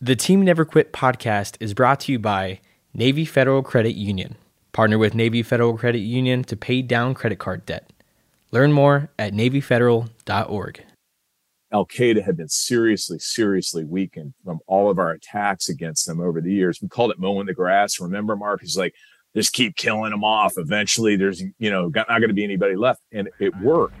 The Team Never Quit podcast is brought to you by Navy Federal Credit Union. Partner with Navy Federal Credit Union to pay down credit card debt. Learn more at NavyFederal.org. Al Qaeda had been seriously, seriously weakened from all of our attacks against them over the years. We called it mowing the grass. Remember, Mark? It's like, just keep killing them off. Eventually, there's, you know, not going to be anybody left. And it worked.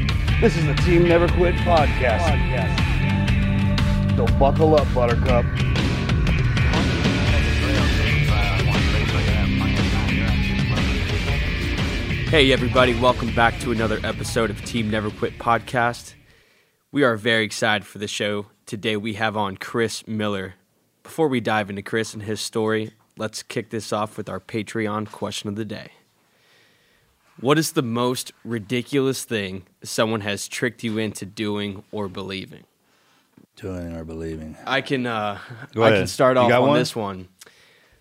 This is the Team Never Quit podcast. So buckle up, Buttercup. Hey, everybody, welcome back to another episode of Team Never Quit podcast. We are very excited for the show. Today we have on Chris Miller. Before we dive into Chris and his story, let's kick this off with our Patreon question of the day. What is the most ridiculous thing someone has tricked you into doing or believing? Doing or believing. I can uh, Go I ahead. can start You off got on one? this one.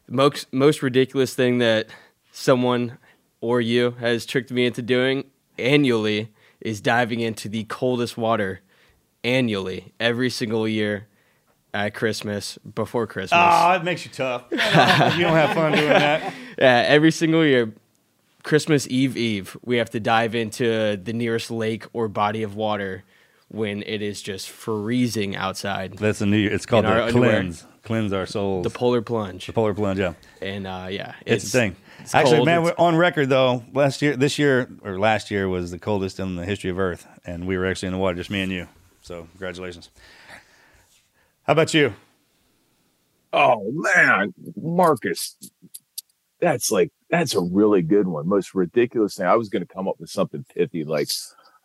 The most most ridiculous thing that someone or you has tricked me into doing annually is diving into the coldest water annually every single year at Christmas before Christmas. Oh, it makes you tough. you don't have fun doing that. Yeah, every single year, Christmas Eve Eve, we have to dive into the nearest lake or body of water when it is just freezing outside. That's a new. It's called In our the underwear. cleanse. Cleanse our souls. The polar plunge. The polar plunge. Yeah, and uh, yeah, it's, a thing. it's Actually, cold, man, we're on record though. Last year, this year or last year was the coldest in the history of Earth, and we were actually in the water, just me and you. So, congratulations. How about you? Oh, man. Marcus, that's like, that's a really good one. Most ridiculous thing. I was going to come up with something pithy like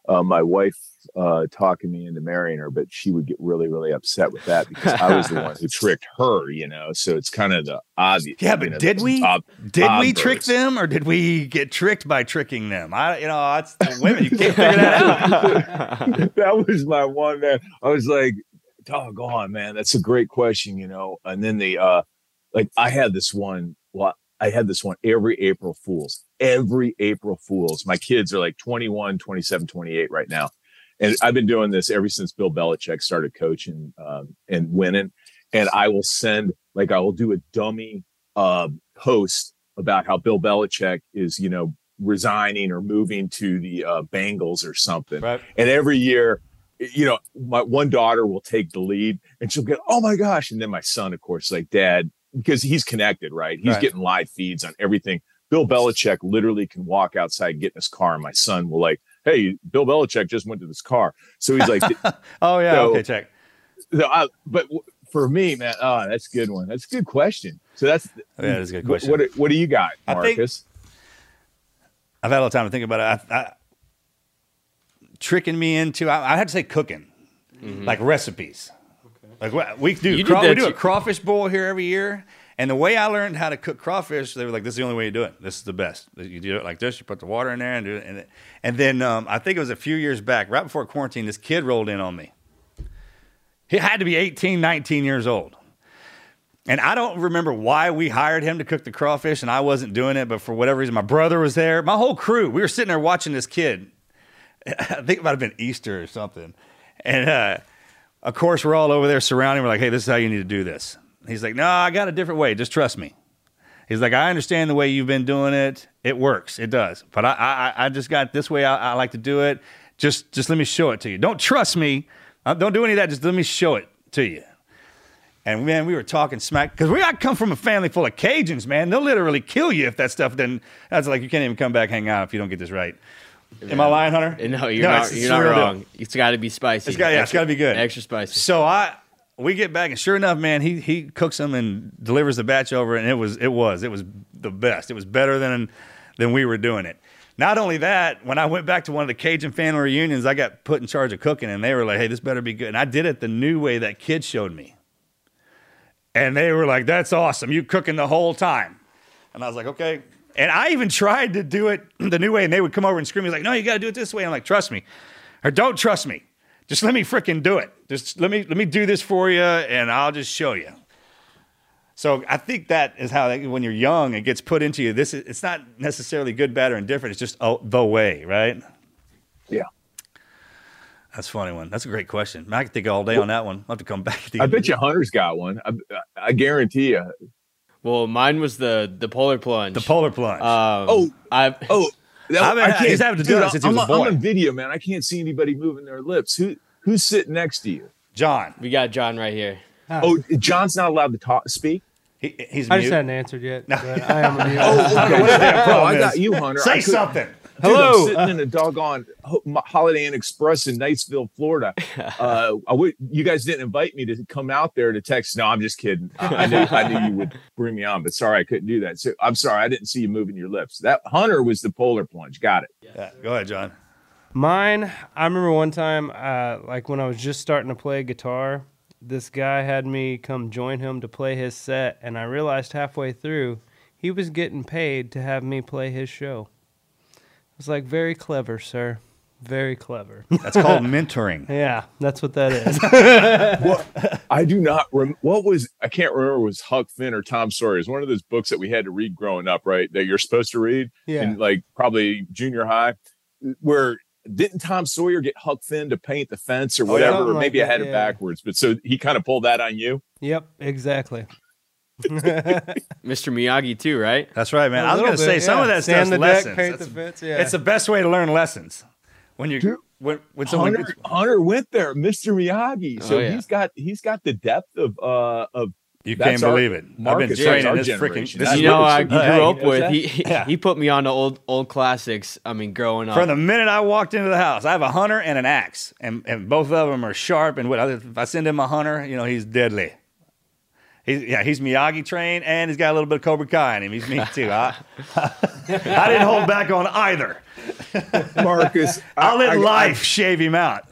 uh, my wife uh, talking me into marrying her, but she would get really, really upset with that because I was the one who tricked her, you know? So it's kind of the obvious. Yeah, but you know, did we? ob- did we trick them, or did we get tricked by tricking them? I, you know, that's the women. You can't figure that out. that was my one man. I was like, doggone, man, that's a great question, you know. And then the uh like I had this one, well, I had this one every April Fools. Every April Fools. My kids are like 21, 27, 28 right now. And I've been doing this ever since Bill Belichick started coaching um, and winning. And I will send like I will do a dummy uh, post about how Bill Belichick is, you know, resigning or moving to the uh, Bengals or something. Right. And every year, you know, my one daughter will take the lead and she'll get, oh my gosh. And then my son, of course, like, dad, because he's connected, right? He's Right. getting live feeds on everything. Bill Belichick literally can walk outside, get in his car, and my son will like, hey, Bill Belichick just went to this car. So he's like, Oh yeah. So- okay, check. no, I, but w- for me, man, oh, that's a good one. That's a good question. So that's yeah, that's a good question. what, what do you got, I think- Marcus? I've had a little time to think about it. I, I, tricking me into, I, I had to say cooking, mm-hmm. like recipes. Like we do, craw- we do a crawfish bowl here every year. And the way I learned how to cook crawfish, they were like, "This is the only way you do it. This is the best. You do it like this. You put the water in there and do it." And, and then um, I think it was a few years back, right before quarantine, this kid rolled in on me. He had to be 18, 19 years old. And I don't remember why we hired him to cook the crawfish and I wasn't doing it, but for whatever reason, my brother was there. My whole crew, we were sitting there watching this kid. I think it might have been Easter or something. And uh, of course, we're all over there surrounding. We're like, hey, this is how you need to do this. He's like, no, I got a different way. Just trust me. He's like, I understand the way you've been doing it. It works. It does. But I, I, I just got this way I, I like to do it. Just just let me show it to you. Don't trust me. Uh, don't do any of that. Just let me show it to you. And man, we were talking smack because we I come from a family full of Cajuns, man. They'll literally kill you if that stuff doesn't. That's like you can't even come back hang out if you don't get this right. Am I lying, Hunter? No, you're not. it's- You're not real deal. wrong. It's got to be spicy. It's got- yeah, it's Extra- gotta be good. Extra spicy. So I we get back and sure enough, man, he he cooks them and delivers the batch over, and it was it was it was the best. It was better than than we were doing it. Not only that, when I went back to one of the Cajun family reunions, I got put in charge of cooking, and they were like, "Hey, this better be good." And I did it the new way that kid showed me, and they were like, "That's awesome! You cooking the whole time." And I was like, "Okay." And I even tried to do it the new way, and they would come over and scream. He's like, "No, you got to do it this way." I'm like, "Trust me, or don't trust me. Just let me freaking do it. Just let me let me do this for you, and I'll just show you." So I think that is how when you're young, it gets put into you. This is it's not necessarily good, bad, or indifferent. It's just oh, the way, right? Yeah. That's a funny one. That's a great question. I could think all day on that one. I'll have to come back. To I bet you Hunter's got one. I, I guarantee you. Well, mine was the the polar plunge. the polar plunge. Um, Oh, I've Oh, that, I've been- I can't. he's having to do dude, that since he I'm, was a I'm on video, man. I can't see anybody moving their lips. Who who's sitting next to you? John, we got John right here. Oh, John's not allowed to talk, speak. he, he's I mute. just hadn't answered yet. But I am a mute. Okay. What oh, problem I got you, Hunter. I Say could- something. Dude, I'm Hello. sitting in a doggone Holiday Inn Express in Niceville, Florida. Uh, I you guys didn't invite me to come out there to text. No, I'm just kidding. I, I knew I knew you would bring me on, but sorry I couldn't do that. So I'm sorry I didn't see you moving your lips. That Hunter was the polar plunge. Got it. Yeah, go ahead, John. Mine, I remember one time, uh, like when I was just starting to play guitar, this guy had me come join him to play his set, and I realized halfway through he was getting paid to have me play his show. I was like, very clever, sir. Very clever. That's called mentoring. yeah, that's what that is. I do not. Rem- what was I can't remember was Huck Finn or Tom Sawyer. It's one of those books that we had to read growing up, right? That you're supposed to read Yeah. in like probably junior high. Where didn't Tom Sawyer get Huck Finn to paint the fence or Oh, yeah. whatever? Something or like maybe I that, had it yeah. backwards. But so he kind of pulled that on you. yep, exactly. Mr. Miyagi too, right? That's right, man. A I was going to say bit, some of that Sand stuff's the deck, lessons. paint That's- the fence, yeah. It's the best way to learn lessons when you when when someone Hunter, gets, Hunter went there, Mr. Miyagi. So Oh, yeah. he's got he's got the depth of uh of you That's can't believe it. I've been training that's this freaking. generation. This is you know, I grew Hey, up with. that? He Yeah. he put me on the old old classics. I mean, growing up. From the minute I walked into the house, I have a hunter and an axe, and, and both of them are sharp. And what if I send him a hunter, you know, he's deadly. He's yeah, he's Miyagi trained, and he's got a little bit of Cobra Kai in him. He's me too. I, I didn't hold back on either. Marcus. I'll let I- I- life shave him out.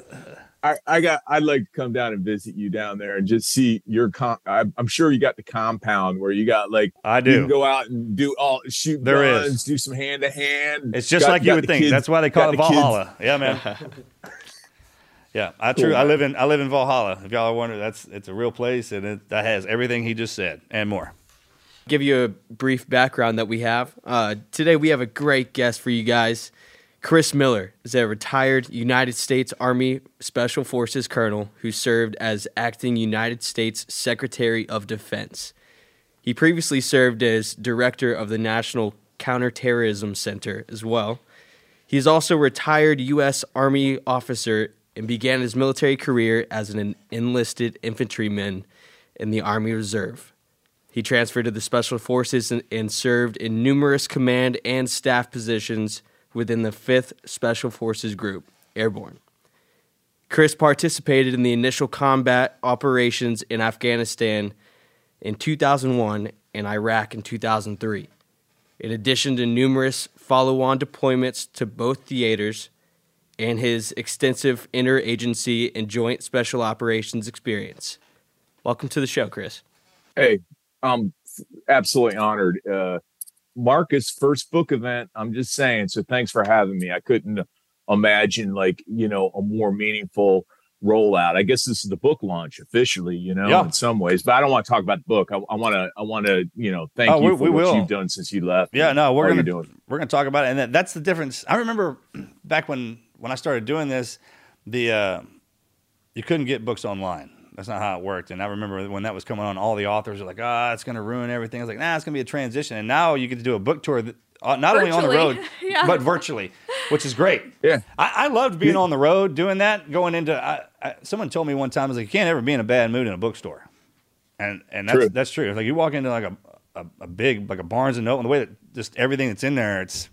I, I got. I'd like to come down and visit you down there and just see your. Com- I, I'm sure you got the compound where you got like I you do. can go out and do all shoot There is. guns, do some hand to hand. It's just like you would think. That's why they call it Valhalla. Yeah, man. yeah, I true. Cool, I live in I live in Valhalla. If y'all are wondering, that's it's a real place, and it that has everything he just said and more. give you a brief background that we have. Uh, today we have a great guest for you guys. Chris Miller is a retired United States Army Special Forces colonel who served as acting United States Secretary of Defense. He previously served as director of the National Counterterrorism Center as well. He is also a retired U.S. Army officer and began his military career as an enlisted infantryman in the Army Reserve. He transferred to the Special Forces and, and served in numerous command and staff positions within the 5th Special Forces Group, Airborne. Chris participated in the initial combat operations in Afghanistan in 2001 and Iraq in 2003. In addition to numerous follow on deployments to both theaters and his extensive interagency and joint special operations experience. Welcome to the show, Chris. Hey, I'm absolutely honored. Uh, Marcus' first book event. I'm just saying. So thanks for having me. I couldn't imagine like you know a more meaningful rollout. I guess this is the book launch officially. You know, Yeah. in some ways, but I don't want to talk about the book. I want to. I want to. You know, thank Oh, you we- for we what will. you've done since you left. Yeah, no, we're gonna doing. we're gonna talk about it, and that, that's the difference. I remember back when when I started doing this, the uh, you couldn't get books online. That's not how it worked. And I remember when that was coming on, all the authors were like, "Ah, it's gonna ruin everything." I was like, "Nah, it's gonna be a transition." And now you get to do a book tour th- uh, not only on the road, Yeah. but virtually, which is great. Yeah. I, I loved being on the road, doing that, going into. I, I, someone told me one time, I was like, you can't ever be in a bad mood in a bookstore, and and that's True. that's true. It's like you walk into like a, a, a big like a Barnes and Noble, and the way that just everything that's in there, it's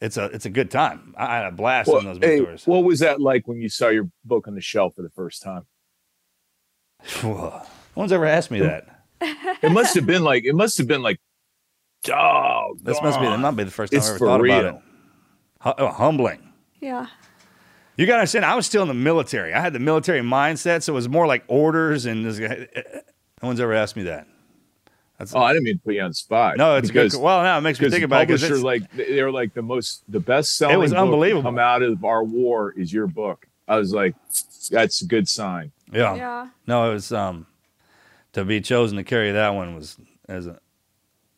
it's a it's a good time. I had a blast Well, in those hey, bookstores. what was that like when you saw your book on the shelf for the first time? no one's ever asked me that. It must have been like it must have been like, oh, This must be that might be the first time It's I ever for thought about it. Hu- oh, humbling. Yeah. You gotta understand, I was still in the military. I had the military mindset, so it was more like orders. And this guy, eh, eh, eh. no one's ever asked me that. Oh, I didn't mean to put you on the spot. No, it's because good. Well, now it makes me think about it. 'cause publisher it's- like they're like the most the best selling. It was book to unbelievable. Come out of our war is your book. I was like, that's a good sign. yeah. Yeah. No, it was um, to be chosen to carry that one was as a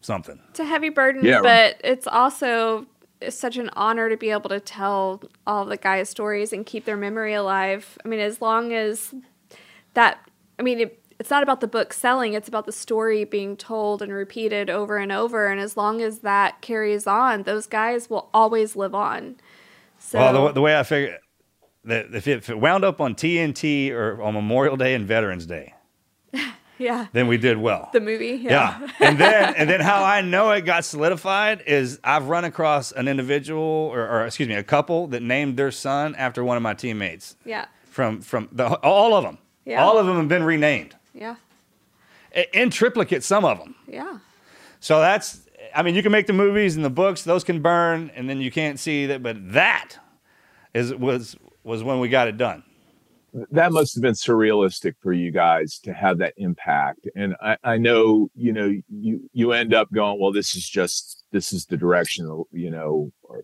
something. It's a heavy burden, Yeah, but it's also it's such an honor to be able to tell all the guys' stories and keep their memory alive. I mean, as long as that, I mean, it, it's not about the book selling, it's about the story being told and repeated over and over. And as long as that carries on, those guys will always live on. So, well, the, the way I figure that if it, if it wound up on TNT or on Memorial Day and Veterans Day, yeah, then we did well. the movie, Yeah. yeah. and then and then how I know it got solidified is I've run across an individual or, or excuse me, a couple that named their son after one of my teammates. yeah, From from the all of them. Yeah. All of them have been renamed. Yeah, In triplicate some of them. yeah. So that's I mean you can make the movies and the books, those can burn and then you can't see that but that is was was when we got it done. that must have been surrealistic for you guys to have that impact and I, I know you know you you end up going well this is just this is the direction you know our,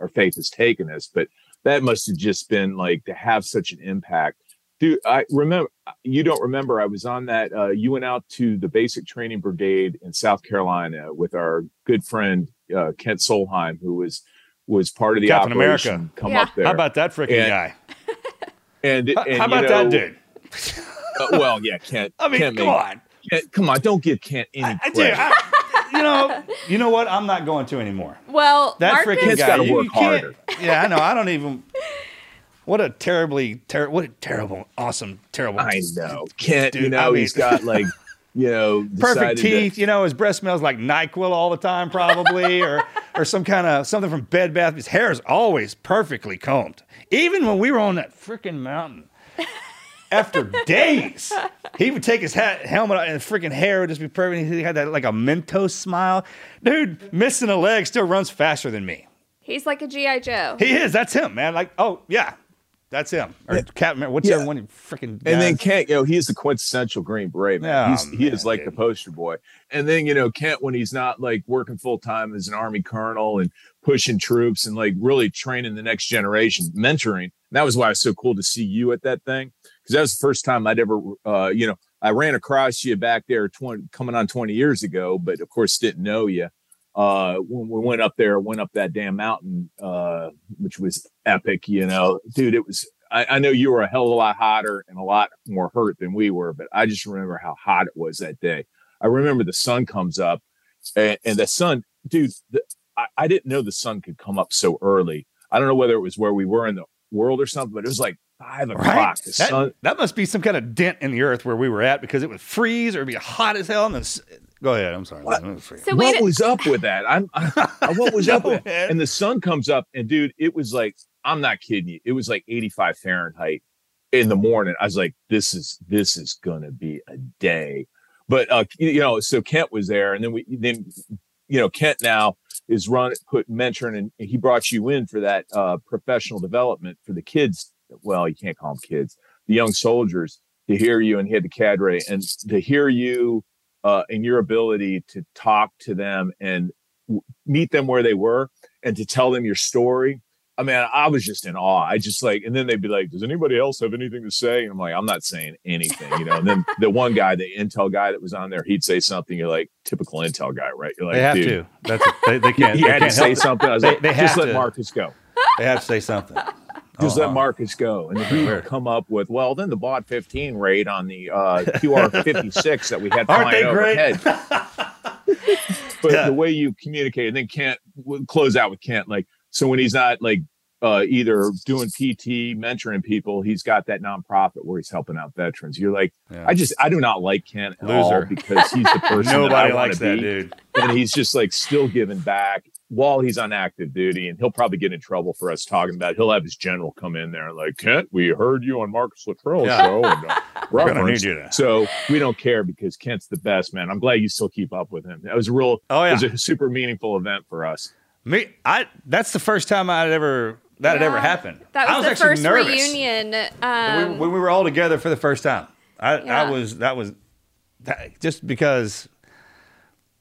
our faith has taken us but that must have just been like to have such an impact dude i remember you don't remember i was on that uh, you went out to the basic training brigade in south carolina with our good friend uh, kent solheim who was was part of the Captain operation America. come Yeah. up there How about that freaking And- guy? and, How, and how you about that dude? uh, well, yeah, Kent. I mean, Kent come made- on. Kent- come on, don't give Kent any I, credit. dude, I, you know, you know what? I'm not going to anymore. Well, That Marcus, freaking Kid's guy. gotta work you harder. Yeah, I know. I don't even. What a terribly, terrible, what a terrible, awesome, terrible. I know, Kent. you Dude, know, I mean- he's got like, you know, Perfect decided to- teeth. You know, his breath smells like Nyquil all the time, probably, or or some kind of something from Bed Bath. His hair is always perfectly combed, even when we were on that freaking mountain. After days, he would take his hat, helmet out, and freaking hair would just be perfect. He had that like a Mentos smile, dude. Missing a leg still runs faster than me. he's like a GI Joe. He is. That's him, man. Like, oh yeah, that's him. Or Captain, whichever Yeah. one. Freaking. And then. Kent, you know, he's the quintessential Green Beret man. Oh, he's, he is man, like the poster boy. And then you know, Kent, when he's not like working full time as an Army colonel and pushing troops and like really training the next generation, mentoring. That was why it was so cool to see you at that thing because that was the first time I'd ever, uh, you know, I ran across you back there 20, coming on 20 years ago, but of course didn't know you. Uh, when we went up there, went up that damn mountain, uh, which was epic, you know, dude, it was, I, I know you were a hell of a lot hotter and a lot more hurt than we were, but I just remember how hot it was that day. I remember the sun comes up and, and the sun, dude, the, I, I didn't know the sun could come up so early. I don't know whether it was where we were in the world or something, but it was like five o'clock. Right? The That, sun, that must be some kind of dent in the earth where we were at because it would freeze or be hot as hell. And then, s- go ahead. I'm sorry. What? Let me. So wait, what was up with that? I'm I, what was up with man. And the sun comes up, and dude, it was like I'm not kidding you. It was like 85 Fahrenheit in the morning. I was like, this is this is gonna be a day. But uh, you know, so Kent was there, and then we then you know Kent now is run put mentoring, and he brought you in for that uh, professional development for the kids. Well, you can't call them kids, the young soldiers to hear you, and he had the cadre, and to hear you uh, and your ability to talk to them and w- meet them where they were and to tell them your story. I mean, I was just in awe. I just like, and then they'd be like, "Does anybody else have anything to say?" And I'm like, "I'm not saying anything," you know. And then the one guy, the Intel guy that was on there, he'd say something. You're like, typical Intel guy, right? You're like, they have dude, to. That's it. They, they can't. He they had to can't say it. something. I was They- like, they just let to. Marcus go. They have to say something. Just Uh-huh. let Marcus go. And he come up with, well, then the Bot 15 rate on the uh, QR 56 that we had Aren't flying overhead. but Yeah. the way you communicate, and then Kent we'll close out with Kent. Like, so when he's not like uh, either doing PT, mentoring people, he's got that nonprofit where he's helping out veterans. You're like, Yeah. I just, I do not like Kent at all Loser. because he's the person that Nobody want likes that be, dude. and he's just like still giving back while he's on active duty, and he'll probably get in trouble for us talking about. It. He'll have his general come in there like, Kent, we heard you on Marcus Luttrell's Yeah. show. And, uh, We're gonna need you to- So we don't care because Kent's the best man. I'm glad you still keep up with him. That was a real, Oh, yeah, it was a super meaningful event for us. Me, I. That's the first time I'd ever that had ever happened. That I was, was the actually first nervous reunion. when Um, we, when we were all together for the first time. I, Yeah. I was that was that, just because.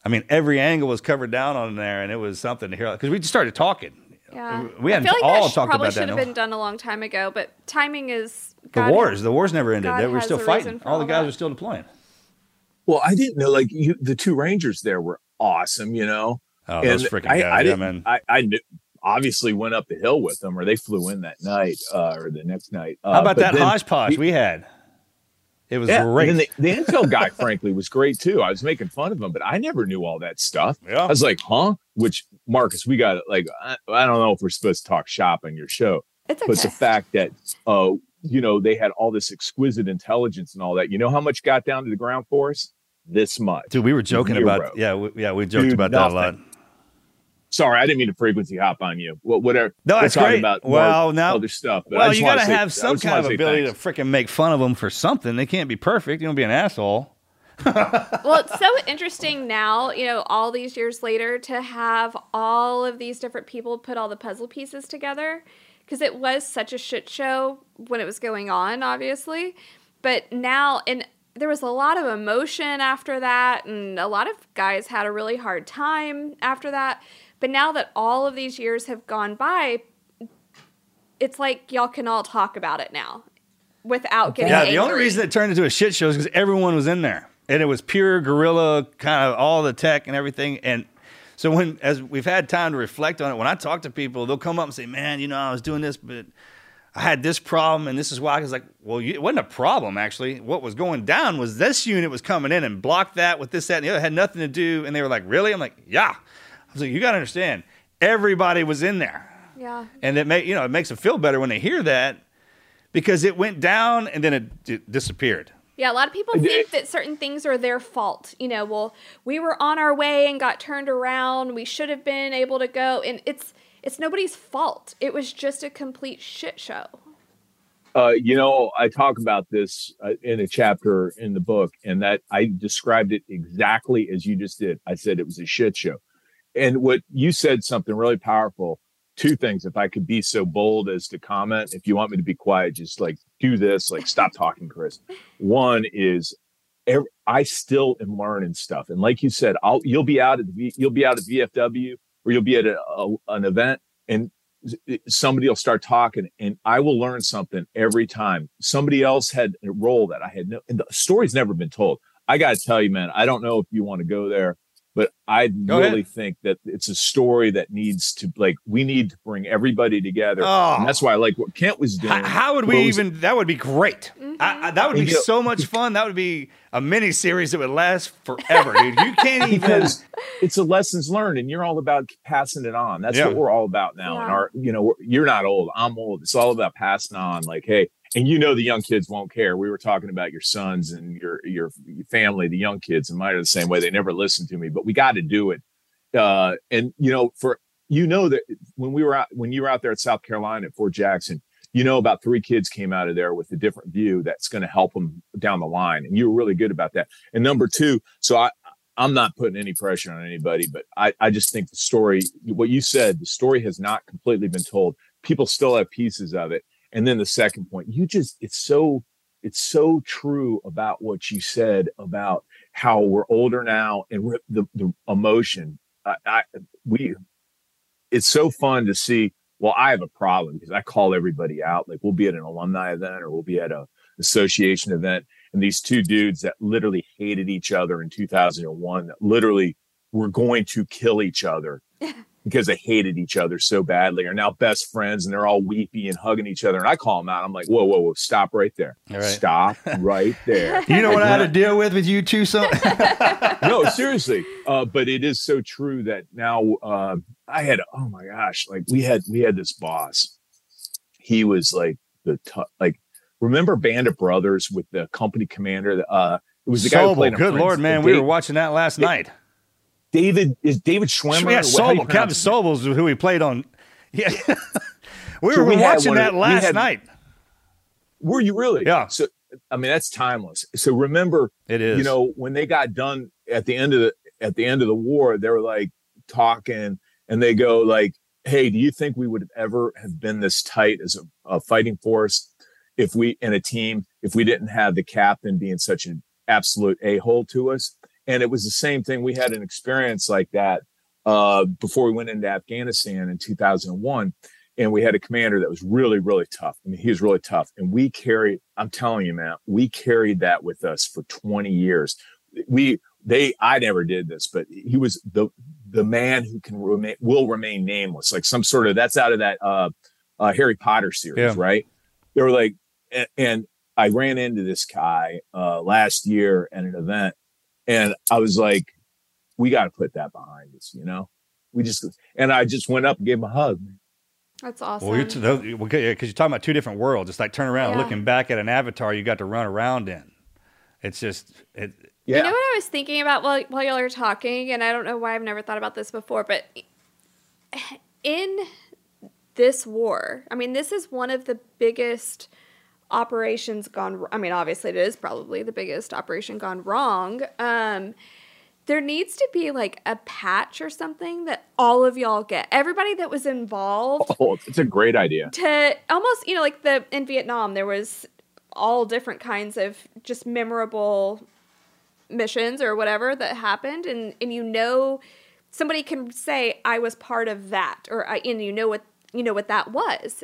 I mean, every angle was covered down on there, and it was something to hear because we just started talking. yeah. We I hadn't feel like all that sh- talked probably about that, should have been done a long time ago, but timing is The God- wars, the wars never ended. God They were still fighting. reason for All the guys that. were still deploying. Well, I didn't know like you, the two Rangers there were awesome, you know. Oh, those freaking I, guys! I yeah, didn't, man. I, I kn- obviously went up the hill with them, or they flew in that night, uh, or the next night. Uh, How about that then- hodgepodge we had? It was Yeah, great. And then the, the intel guy, frankly, was great too. I was making fun of him, but I never knew all that stuff. Yeah. I was like, huh? Which Marcus, we got like, I, I don't know if we're supposed to talk shop on your show, It's okay. but it's the fact that, uh, you know, they had all this exquisite intelligence and all that. You know how much got down to the ground for us? This much. Dude, we were joking Zero. about yeah, we, yeah, we joked Dude, about that a lot. Nothing. Sorry, I didn't mean to frequency hop on you. Well, whatever. No, We're great. about more well, now other stuff. But well, you got to have I some kind of ability thanks. to freaking make fun of them for something. They can't be perfect. You don't be an asshole. well, it's so interesting now, you know, all these years later to have all of these different people put all the puzzle pieces together because it was such a shit show when it was going on, obviously. But now, and there was a lot of emotion after that, and a lot of guys had a really hard time after that. But now that all of these years have gone by, it's like y'all can all talk about it now without getting Yeah, angry. the only reason it turned into a shit show is because everyone was in there, and it was pure guerrilla kind of all the tech and everything. And so when as we've had time to reflect on it, when I talk to people, they'll come up and say, "Man, you know, I was doing this, but." I had this problem, and this is why. I was like, well, it wasn't a problem actually. What was going down was this unit was coming in and blocked that with this, that, and the other. It had nothing to do. And they were like, really? I'm like, yeah. I was like, you got to understand, everybody was in there, yeah. and it make you know it makes them feel better when they hear that because it went down and then it d- disappeared. Yeah, a lot of people think that certain things are their fault. You know, well, we were on our way and got turned around. We should have been able to go, and it's it's nobody's fault. It was just a complete shit show. Uh, you know, I talk about this uh, in a chapter in the book, and that I described it exactly as you just did. I said it was a shit show. And what you said something really powerful. Two things, if I could be so bold as to comment, if you want me to be quiet, just like do this, like stop talking, Chris. One is I still am learning stuff. And like you said, I'll you'll be out at the you'll be out at VFW or you'll be at a, a, an event and somebody will start talking and I will learn something every time. Somebody else had a role that I had no, and the story's never been told. I got to tell you, man, I don't know if you want to go there, but I Go really ahead. think that it's a story that needs to, like, we need to bring everybody together. Oh. And that's oh. why I like what Kent was doing. How, how would What we was- even? That would be great. Mm-hmm. I, I, that would be You know- so much fun. That would be a mini series that would last forever, dude. You can't even. because it's a lessons learned and you're all about passing it on that's Yeah. what we're all about now and Yeah. our you know you're not old i'm old it's all about passing on like hey and you know the young kids won't care we were talking about your sons and your your family the young kids and mine are the same way they never listen to me but we got to do it uh and you know for you know that when we were out when you were out there at south carolina at fort jackson you know about three kids came out of there with a different view that's going to help them down the line and you were really good about that and number two so i I'm not putting any pressure on anybody, but I, I just think the story, what you said, the story has not completely been told. People still have pieces of it. And then the second point, you just, it's so, it's so true about what you said about how we're older now and the, the emotion. I, I, we, it's so fun to see. Well, I have a problem because I call everybody out. Like we'll be at an alumni event or we'll be at a association event and these two dudes that literally hated each other in 2001 that literally were going to kill each other because they hated each other so badly are now best friends and they're all weepy and hugging each other. And I call them out. I'm like, whoa, whoa, whoa, stop right there. All right. Stop right there. You know what I had to deal with with you two? So no, seriously. Uh, but it is so true that now uh, I had oh my gosh, like we had we had this boss. He was like the t- like remember Band of Brothers with the company commander. Uh, it was the guy who Sobel, played. Good Prince. lord, man, we Dave- were watching that last night. David is David Schwimmer. Yeah, What- how do you Sobel, Captain pronounce his name? Sobel's who he played on. Yeah, we So were we watching of that we last had- night. Were you really? Yeah. So I mean, that's timeless. So remember, It is. you know, when they got done at the end of the at the end of the war, they were like talking, and they go like, "Hey, do you think we would have ever have been this tight as a, a fighting force if we in a team if we didn't have the captain being such an absolute a hole to us?" And it was the same thing. We had an experience like that uh, before we went into Afghanistan in 2001 and we had a commander that was really really tough. I mean he was really tough. And we carried i'm telling you man we carried that with us for 20 years. We they i never did this but he was the the man who can remain will remain nameless. Like some sort of that's out of that uh, uh harry potter series Yeah. right? They were like and, and i ran into this guy uh last year at an event and i was like we got to put that behind us you know we just and i just went up and gave him a hug That's awesome. Well, you're t- those, because you're talking about two different worlds. It's like turning around and Yeah. looking back at an avatar you got to run around in. It's just it. yeah You know what I was thinking about while, while y'all are talking, and I don't know why I've never thought about this before, but in this war, I mean, this is one of the biggest operations gone. I mean, obviously, it is probably the biggest operation gone wrong. Um, there needs to be like a patch or something that all of y'all get. Everybody that was involved Oh, it's a great idea. to almost you know like the in Vietnam there was all different kinds of just memorable missions or whatever that happened and and you know somebody can say I was part of that or I and you know what you know what that was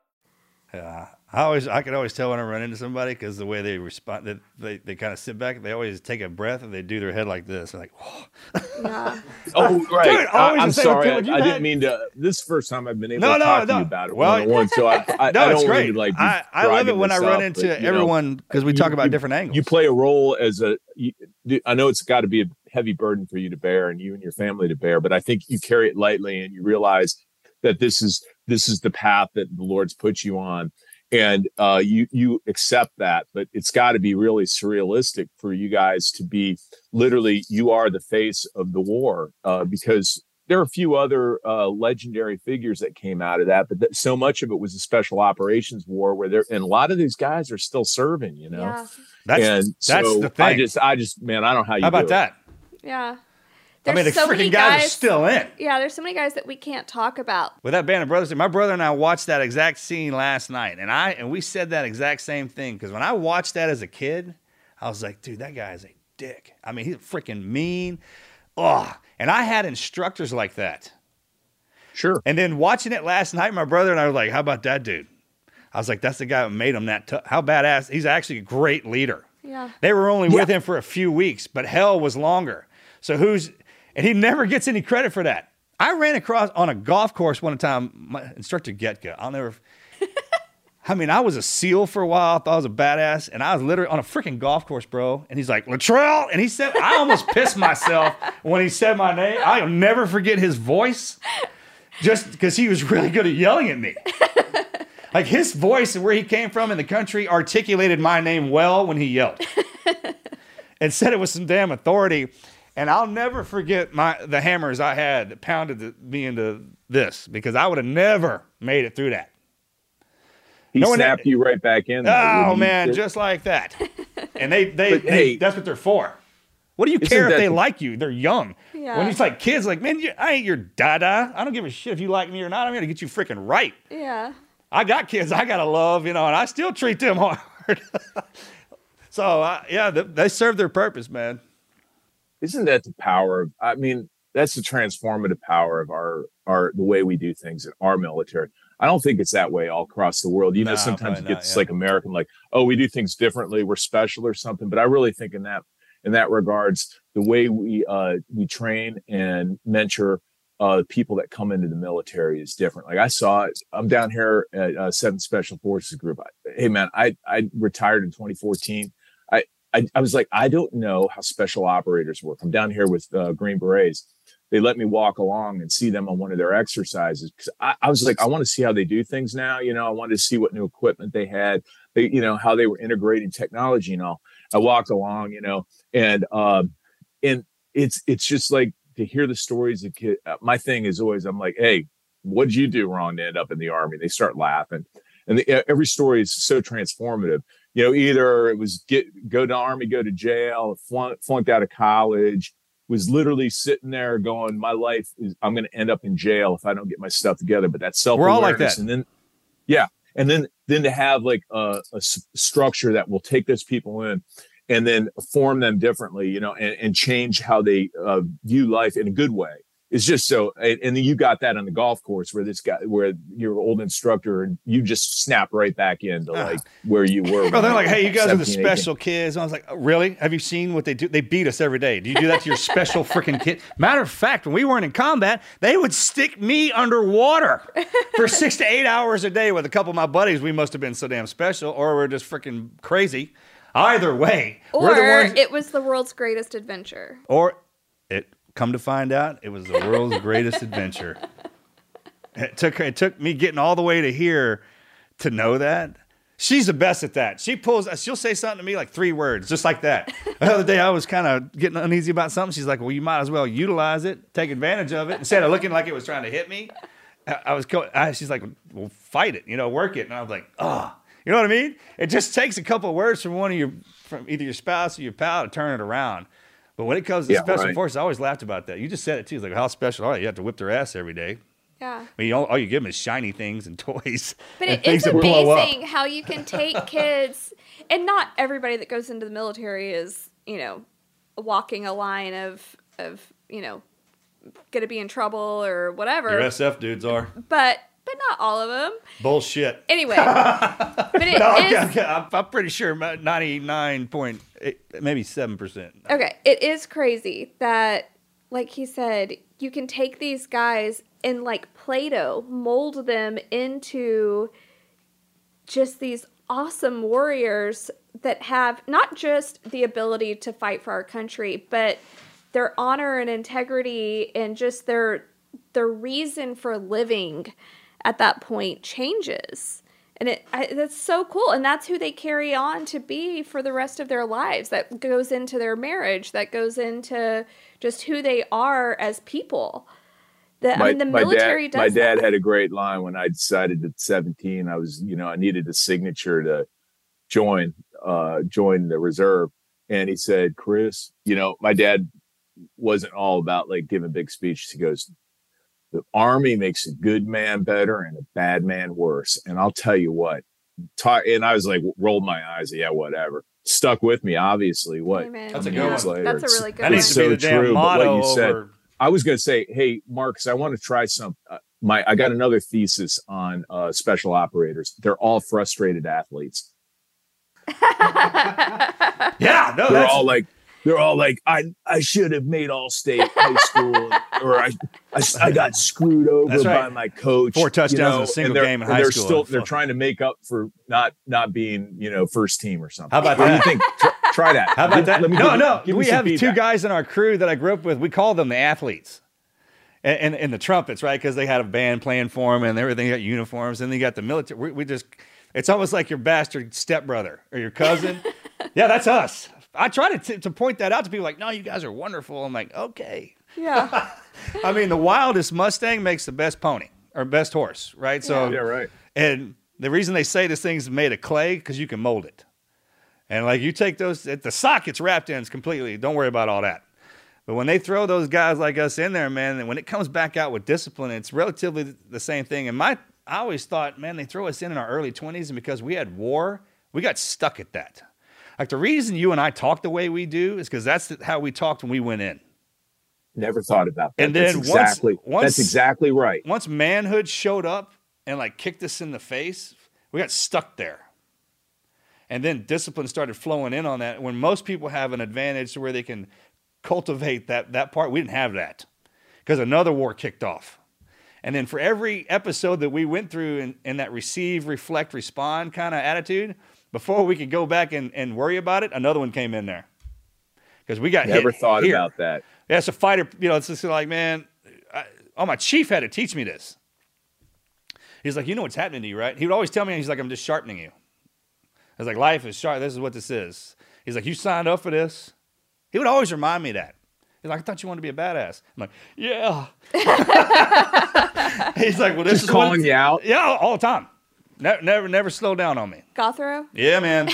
Yeah, I always I could always tell when I run into somebody because the way they respond, that they, they kind of sit back, they always take a breath and they do their head like this, like, whoa. yeah Oh, right. Dude, I, always I'm sorry. I, I man. didn't mean to. This is the first time I've been able No, to no, talk no. to you about it Well, one on one. So I, I, no, I don't great. mean to like. I, I love it when I run up, into but, everyone because we you- talk about you- different angles. You play a role as a. You, I know it's got to be a heavy burden for you to bear, and you and your family to bear. But I think you carry it lightly, and you realize that this is this is the path that the Lord's put you on, and uh, you you accept that. But it's got to be really surrealistic for you guys to be literally you are the face of the war uh, because there are a few other uh, legendary figures that came out of that, but th- so much of it was a special operations war where there and a lot of these guys are still serving. You know, yeah that's and that's so the thing. I just, I just, man, I don't know how you. How about do it. that? Yeah I mean, the so freaking guys, guys are still in. yeah there's so many guys that we can't talk about With that band of brothers, my brother and I watched that exact scene last night, and I and we said that exact same thing because when I watched that as a kid, I was like, dude, that guy is a dick. I mean, he's freaking mean. Oh, and I had instructors like that. Sure. And then watching it last night, my brother and I were like, how about that dude? I was like, that's the guy that made him that tough. How badass. He's actually a great leader. yeah They were only with him for a few weeks, but hell was longer. So who's and he never gets any credit for that. I ran across on a golf course one time, my instructor Getka. I'll never I mean, I was a SEAL for a while. I thought I was a badass, and I was literally on a freaking golf course, bro. And he's like, Luttrell. And he said, I almost pissed myself when he said my name. I'll never forget his voice just because he was really good at yelling at me. like his voice and where he came from in the country articulated my name well when he yelled and said it with some damn authority. And I'll never forget my the hammers I had that pounded the, me into this because I would have never made it through that. He No one- snapped you right back in. there, Oh wouldn't man, just like that. And they they, But, they hey- that's what they're for. What do you care if they the- like you? They're young. Yeah. When it's like kids, like man, you, I ain't your dada. I don't give a shit if you like me or not. I'm gonna get you freaking right. Yeah. I got kids I gotta love, you know, and I still treat them hard. so uh, yeah, they, they serve their purpose, man. Isn't that the power of i mean that's the transformative power of our our the way we do things in our military. I don't think it's that way all across the world. You know sometimes it gets not, yeah. like american like oh we do things differently we're special or something but i really think in that in that regards the way we uh we train and mentor uh people that come into the military is different. Like i saw i'm down here at uh, 7th special forces group. I, hey man i i retired in 2014 I, I, was like, I don't know how special operators work. I'm down here with uh, Green Berets. They let me walk along and see them on one of their exercises. 'Cause I, I was like, I want to see how they do things now. You know, I wanted to see what new equipment they had. They, you know, how they were integrating technology and all. I walked along, you know, and um, and it's it's just like to hear the stories of. Uh, my thing is always, I'm like, hey, what did you do wrong to end up in the army? They start laughing, and the, every story is so transformative you know, either it was get go to army, go to jail, flunk, flunked out of college, was literally sitting there going, "My life is I'm going to end up in jail if I don't get my stuff together." But that's self We're all like that. and then yeah, and then then to have like a, a s- structure that will take those people in and then form them differently, you know, and, and change how they uh, view life in a good way. It's just so, and, and then you got that on the golf course where this guy, where your old instructor, and you just snap right back into ah. like where you were. Bro, they're like, hey, you guys are the 17, 18. special kids. And I was like, "Oh, really? Have you seen what they do? They beat us every day. Do you do that to your special freaking kid? Matter of fact, when we weren't in combat, they would stick me underwater for six to eight hours a day with a couple of my buddies. We must have been so damn special, or we're just freaking crazy. Either way, Or we're the ones. it was the world's greatest adventure. or it come to find out, it was the world's greatest adventure. It took it took me getting all the way to here to know that. She's the best at that. She pulls. She'll say something to me like three words, just like that. The other day, I was kind of getting uneasy about something. She's like, "Well, you might as well utilize it, take advantage of it, instead of looking like it was trying to hit me." I, was. I, she's like, "Well, fight it, you know, work it," and I was like, "Oh, you know what I mean?" It just takes a couple of words from one of your, from either your spouse or your pal to turn it around. But when it comes to Yeah, special right. forces, I always laughed about that. You just said it too. It's like, how special are you? You have to whip their ass every day. Yeah. I mean, all, all you give them is shiny things and toys. But and it things is that amazing how you can take kids, and not everybody that goes into the military is, you know, walking a line of of you know, going to be in trouble or whatever. Your SF dudes are But but not all of them. bullshit. Anyway, but it is No, okay, okay. I'm, I'm pretty sure ninety nine point maybe seven percent. Okay, it is crazy that, like he said, you can take these guys and like Play Doh, mold them into just these awesome warriors that have not just the ability to fight for our country, but their honor and integrity and just their their reason for living at that point changes and it I, that's so cool and that's who they carry on to be for the rest of their lives that goes into their marriage that goes into just who they are as people the, I mean, the military dad, my dad that. had a great line when I decided at 17, I was, you know, I needed a signature to join, uh, join the reserve. And he said, Chris, you know, my dad wasn't all about like giving big speeches. He goes, the army makes a good man better and a bad man worse. And I'll tell you what, ta- and I was like, rolled my eyes. Yeah, whatever. Stuck with me, obviously. What? Amen. That's a good one. later, That's a really good That needs it's to be so the true. But motto what you said, over. I was going to say, hey, Marcus, I want to try some. Uh, my, I got another thesis on uh, special operators. They're all frustrated athletes. Yeah, no, They're that's all like, they're all like, I I should have made all state high school, or I, I I got screwed over right. by my coach. Four touchdowns you know, in a single game in high they're school. Still, they're trying to make up for not not being you know first team or something. How about What do that? you think? Try, try that. How about that? let me no, give- no. give We some have two guys in our crew that I grew up with. We call them the athletes. And, and, and the trumpets, right? Because they had a band playing for them and everything, got uniforms, and they got the military. We, we just, it's almost like your bastard stepbrother or your cousin. yeah, that's us. I try to, t- to point that out to people like, no, you guys are wonderful. I'm like, okay. Yeah. I mean, the wildest Mustang makes the best pony or best horse, right? So, Yeah, right. And the reason they say this thing's made of clay because you can mold it. And like you take those, the sockets wrapped in completely. Don't worry about all that. But when they throw those guys like us in there, man, and when it comes back out with discipline, it's relatively the same thing. And my, I always thought, man, they throw us in in our early 20s, and because we had war, we got stuck at that. Like the reason you and I talk the way we do is because that's how we talked when we went in. Never thought about that. And then that's once- exactly once- that's exactly right. Once manhood showed up and like kicked us in the face, we got stuck there. And then discipline started flowing in on that. When most people have an advantage to where they can cultivate that that part, we didn't have that because another war kicked off. And then for every episode that we went through in, in that receive, reflect, respond kind of attitude, before we could go back and, and worry about it, another one came in there. Because we got Never hit thought here. about that. Yeah, it's a fighter. You know, it's just like, man, I, oh, my chief had to teach me this. He's like, you know what's happening to you, right? He would always tell me, and he's like, I'm just sharpening you. I was like, life is sharp. This is what this is. He's like, you signed up for this. He would always remind me that. He's like, I thought you wanted to be a badass. I'm like, yeah. he's like, well, this Just is what- calling you out? Yeah, all, all the time. Never, never, never slow down on me. Gothro. Yeah, man.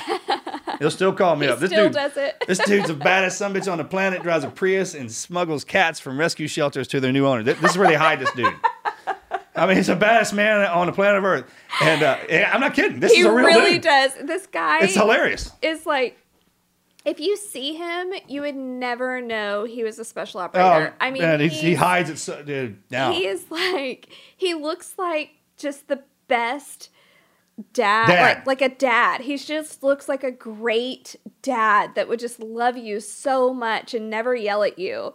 He'll still call me He up. This still dude, does it. this dude's the baddest son bitch on the planet. Drives a Prius and smuggles cats from rescue shelters to their new owner. This this is where they hide this dude. I mean, he's the baddest man on the planet of Earth, and uh, I'm not kidding. This he is a real really dude. does. This guy It's hilarious. Is like if you see him, you would never know he was a special operator. I mean, Oh, man, he, he hides it, so, dude. Now, He is like he looks like just the best dad, Dad. Like, like a dad. He just looks like a great dad that would just love you so much and never yell at you.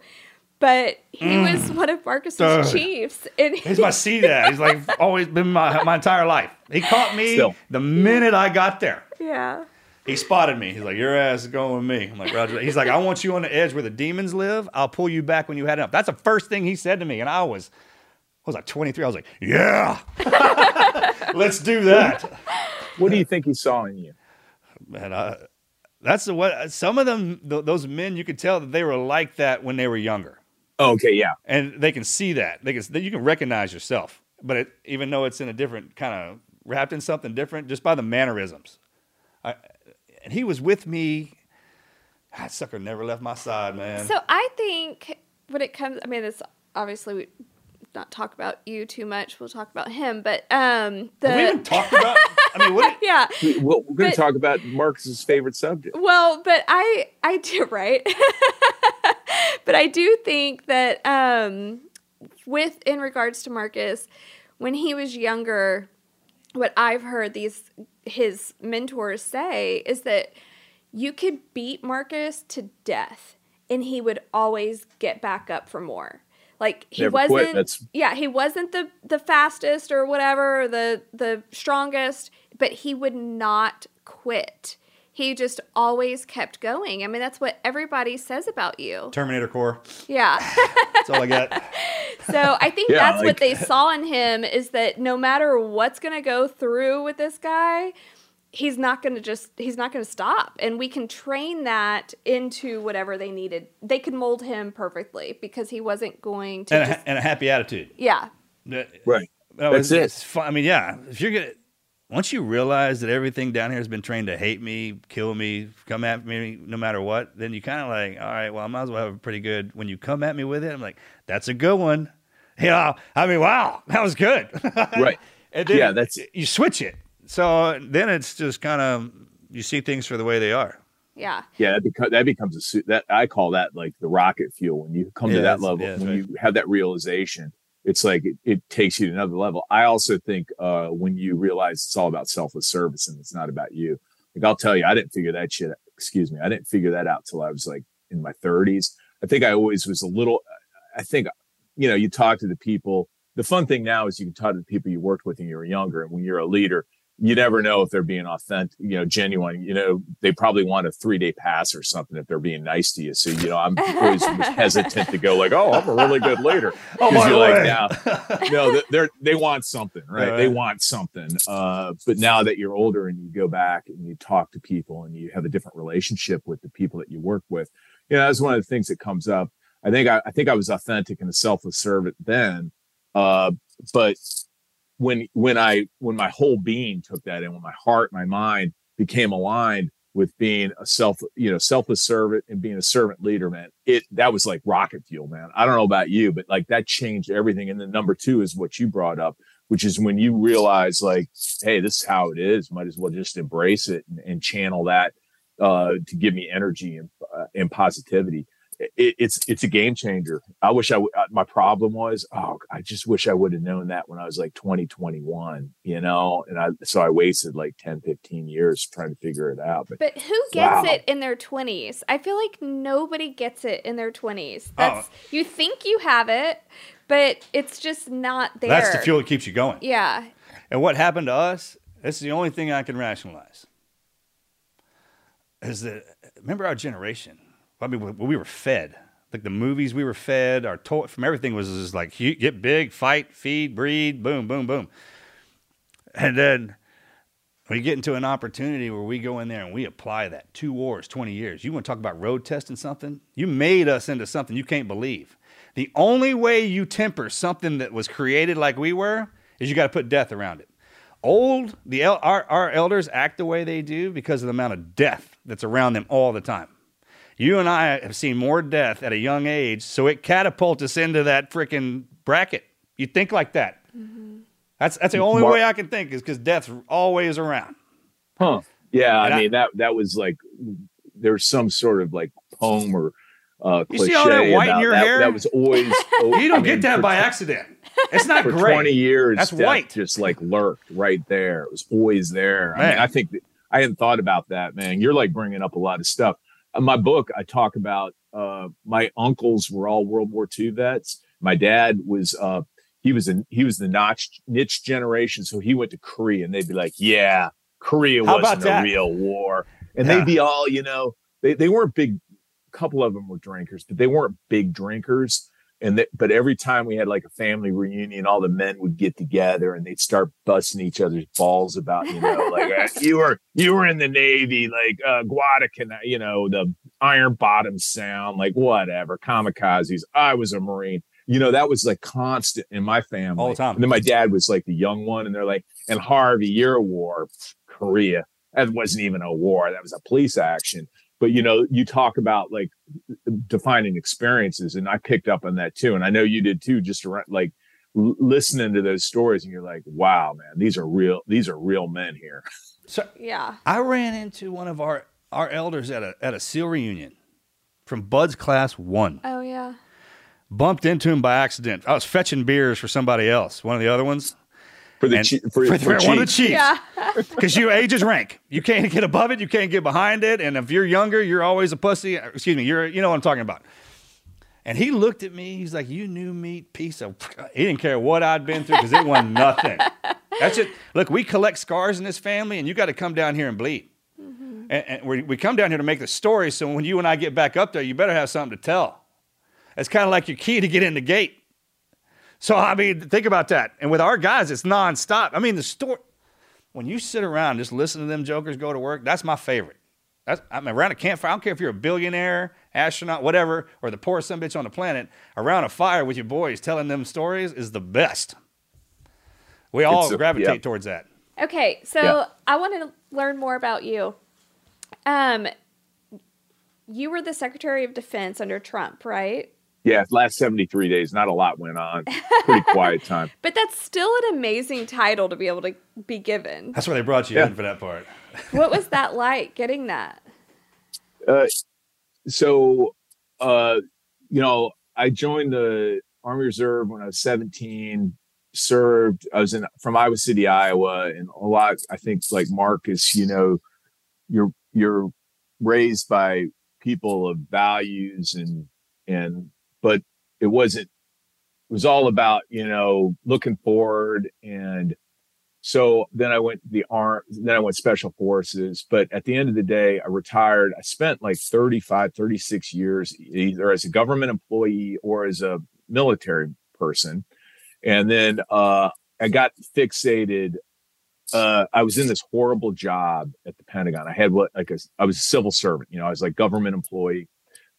But he Mm. was one of Marcus's Dude. chiefs, and He's my sea dad. He's like always been my my entire life. He caught me Still. the minute I got there. yeah. He spotted me. He's like, "Your ass is going with me." I'm like, "Roger." He's like, "I want you on the edge where the demons live. I'll pull you back when you had enough." That's the first thing he said to me, and I was, I was like 23. I was like, "Yeah, let's do that." What do you think he saw in you? Man, I, that's the what. Some of them, th- those men, you could tell that they were like that when they were younger, Oh, okay, yeah. and they can see that. They can, you can recognize yourself, but it, even though it's in a different kind of wrapped in something different, just by the mannerisms. I, and he was with me. That sucker never left my side, man. So I think when it comes, I mean, it's obviously we not talk about you too much. We'll talk about him, but um, the Have we even talked about? I mean, what? yeah. We, well, we're going to talk about Marcus's favorite subject. Well, but I I do right, but I do think that um, with in regards to Marcus, when he was younger, what I've heard these his mentors say is that you could beat Marcus to death, and he would always get back up for more. Like he Never wasn't, That's- yeah, he wasn't the the fastest or whatever, or the the strongest, but he would not quit. He just always kept going. I mean, that's what everybody says about you. Terminator Core. Yeah. That's all I got. So I think Yeah, that's like- what they saw in him is that no matter what's going to go through with this guy, he's not going to just he's not going to stop and we can train that into whatever they needed. They could mold him perfectly because he wasn't going to and, just a, and a happy attitude. yeah. That- Right. That's it. I mean, yeah. If you're gonna, once you realize that everything down here has been trained to hate me, kill me, come at me, no matter what, then you kind of like, all right, well, I might as well have a pretty good. When you come at me with it, I'm like, that's a good one. You know, I mean, wow, that was good. Right. and then Yeah, that's- you switch it. So then it's just kind of you see things for the way they are. Yeah. Yeah, that, beco- that becomes a suit. That I call that like the rocket fuel. When you come Yeah, to that level, yeah, when right. you have that realization, it's like it, it takes you to another level. I also think uh, when you realize it's all about selfless service and it's not about you. Like I'll tell you, I didn't figure that shit. Excuse me, I didn't figure that out till I was like in my 30s. I think I always was a little. I think you know you talk to the people. The fun thing now is you can talk to the people you worked with when you were younger, and when you're a leader, you never know if they're being authentic, you know, genuine. You know, they probably want a three day pass or something if they're being nice to you. So, you know, I'm always hesitant to go like, oh, I'm a really good leader. Oh, by you're like, now, no, they're, they want something, right? Right. They want something. Uh, but now that you're older and you go back and you talk to people and you have a different relationship with the people that you work with, you know, that's one of the things that comes up. I think I, I think I was authentic and a selfless servant then. Uh, but when when I when my whole being took that in, when my heart, my mind became aligned with being a self, you know, selfless servant and being a servant leader, man, it that was like rocket fuel, man. I don't know about you, but like that changed everything. And then number two is what you brought up, which is when you realize like, hey, this is how it is. Might as well just embrace it and, and channel that uh, to give me energy and, uh, and positivity. It, it's it's a game changer. I wish I w- uh, my problem was oh I just wish I would have known that when I was like 20 21 you know and I so I wasted like 10 15 years trying to figure it out but But who gets Wow. it in their 20s? I feel like nobody gets it in their 20s. Oh. That's you think you have it, but it's just not there. That's the fuel that keeps you going. Yeah. And what happened to us? This is the only thing I can rationalize. Is that remember our generation? I mean, we were fed, like the movies we were fed, our to- from everything was just like get big, fight, feed, breed, boom, boom, boom, and then we get into an opportunity where we go in there and we apply that two wars, twenty years. You want to talk about road testing something? You made us into something you can't believe. The only way you temper something that was created like we were is you got to put death around it. Old, the our, our elders act the way they do because of the amount of death that's around them all the time. You and I have seen more death at a young age, so it catapults us into that freaking bracket. You think like that. That's that's the only Mark- way I can think is because death's always around. Huh. Yeah, And I I- mean that that was like there's some sort of like poem or uh You see all that white in your that, hair? that was always You don't I get that by accident. It's not for great. 20 years That's white. just like lurked right there. It was always there. I mean, I think that I hadn't thought about that, man. You're like bringing up a lot of stuff. In my book, I talk about uh my uncles were all World War II vets. My dad was uh he was a he was the notch niche generation, so he went to Korea and they'd be like, Yeah, Korea How wasn't a real war. And Yeah. they'd be all, you know, they, they weren't big a couple of them were drinkers, but they weren't big drinkers. And that, but every time we had like a family reunion, all the men would get together and they'd start busting each other's balls about, you know, like uh, you were you were in the Navy, like uh, Guadalcanal, you know, the Iron Bottom Sound, like whatever, kamikazes. I was a Marine. You know, that was like constant in my family All the time. And then my dad was like the young one, and they're like, and Harvey, you're a war, Korea. That wasn't even a war. That was a police action. But you know, you talk about like defining experiences, and I picked up on that too, and I know you did too. Just around like l- listening to those stories, and you're like, wow, man, these are real. These are real men here. So Yeah. I ran into one of our, our elders at a at a SEAL reunion from BUD/S class one. Oh yeah. Bumped into him by accident. I was fetching beers for somebody else, one of the other ones. For the And- chi- for- for, for one of the chiefs. chiefs. Yeah. Because you age is rank. You can't get above it. You can't get behind it. And if you're younger, you're always a pussy. Excuse me. You're you know what I'm talking about. And he looked at me. He's like, "You new meat piece of." He didn't care what I'd been through because it wasn't nothing. That's it. Look, we collect scars in this family, and you got to come down here and bleed. Mm-hmm. And, and we, we come down here to make the story. So when you and I get back up there, you better have something to tell. It's kind of like your key to get in the gate. So I mean, think about that. And with our guys, it's nonstop. I mean, the story. When you sit around just listen to them jokers go to work, that's my favorite. That's, I mean, around a campfire. I don't care if you're a billionaire, astronaut, whatever, or the poorest some bitch on the planet. Around a fire with your boys telling them stories is the best. We all a- gravitate yeah. towards that. Okay, so Yeah. I want to learn more about you. Um, you were the Secretary of Defense under Trump, right? Yeah, last 73 days, not a lot went on. Pretty quiet time. But that's still an amazing title to be able to be given. That's why they brought you Yeah. in for that part. what was that like getting that? Uh, so, uh, you know, I joined the Army Reserve when I was 17. Served. I was in from Iowa City, Iowa, and a lot. I think like Marcus, you know, you're you're raised by people of values and and but it wasn't it was all about you know looking forward and so then i went the arm then i went special forces but at the end of the day i retired i spent like 35 36 years either as a government employee or as a military person and then uh i got fixated uh, I was in this horrible job at the Pentagon. I had what like a, I was a civil servant. You know, I was like government employee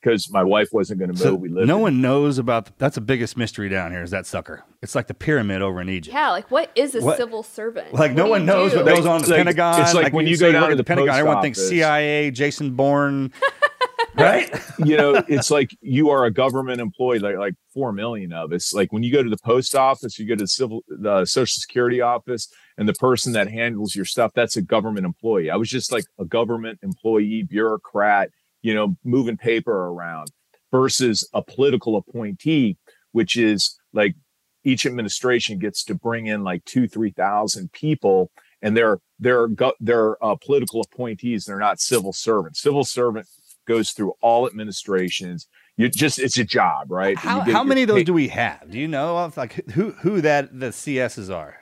because my wife wasn't going to move. So we lived. no in- one knows about that's the biggest mystery down here is that sucker. It's like the pyramid over in Egypt. Yeah, like what is a What- civil servant? Like no one you knows do? what goes on at the like- Pentagon. it's like when you say go down work to the the Pentagon, post everyone thinks. CIA, Jason Bourne, right? you know, it's like you are a government employee, like like four million of us. Like when you go to the post office, you go to the civil, the Social Security office, and the person that handles your stuff, that's a government employee. I was just like a government employee, bureaucrat, you know, moving paper around, versus a political appointee, which is like each administration gets to bring in like two, three thousand people, and they're they're they're uh, political appointees. They're not civil servants. Civil servant goes through all administrations. You just it's a job, right? How, how many of those do we have? Do you know of like who who that the CSs are?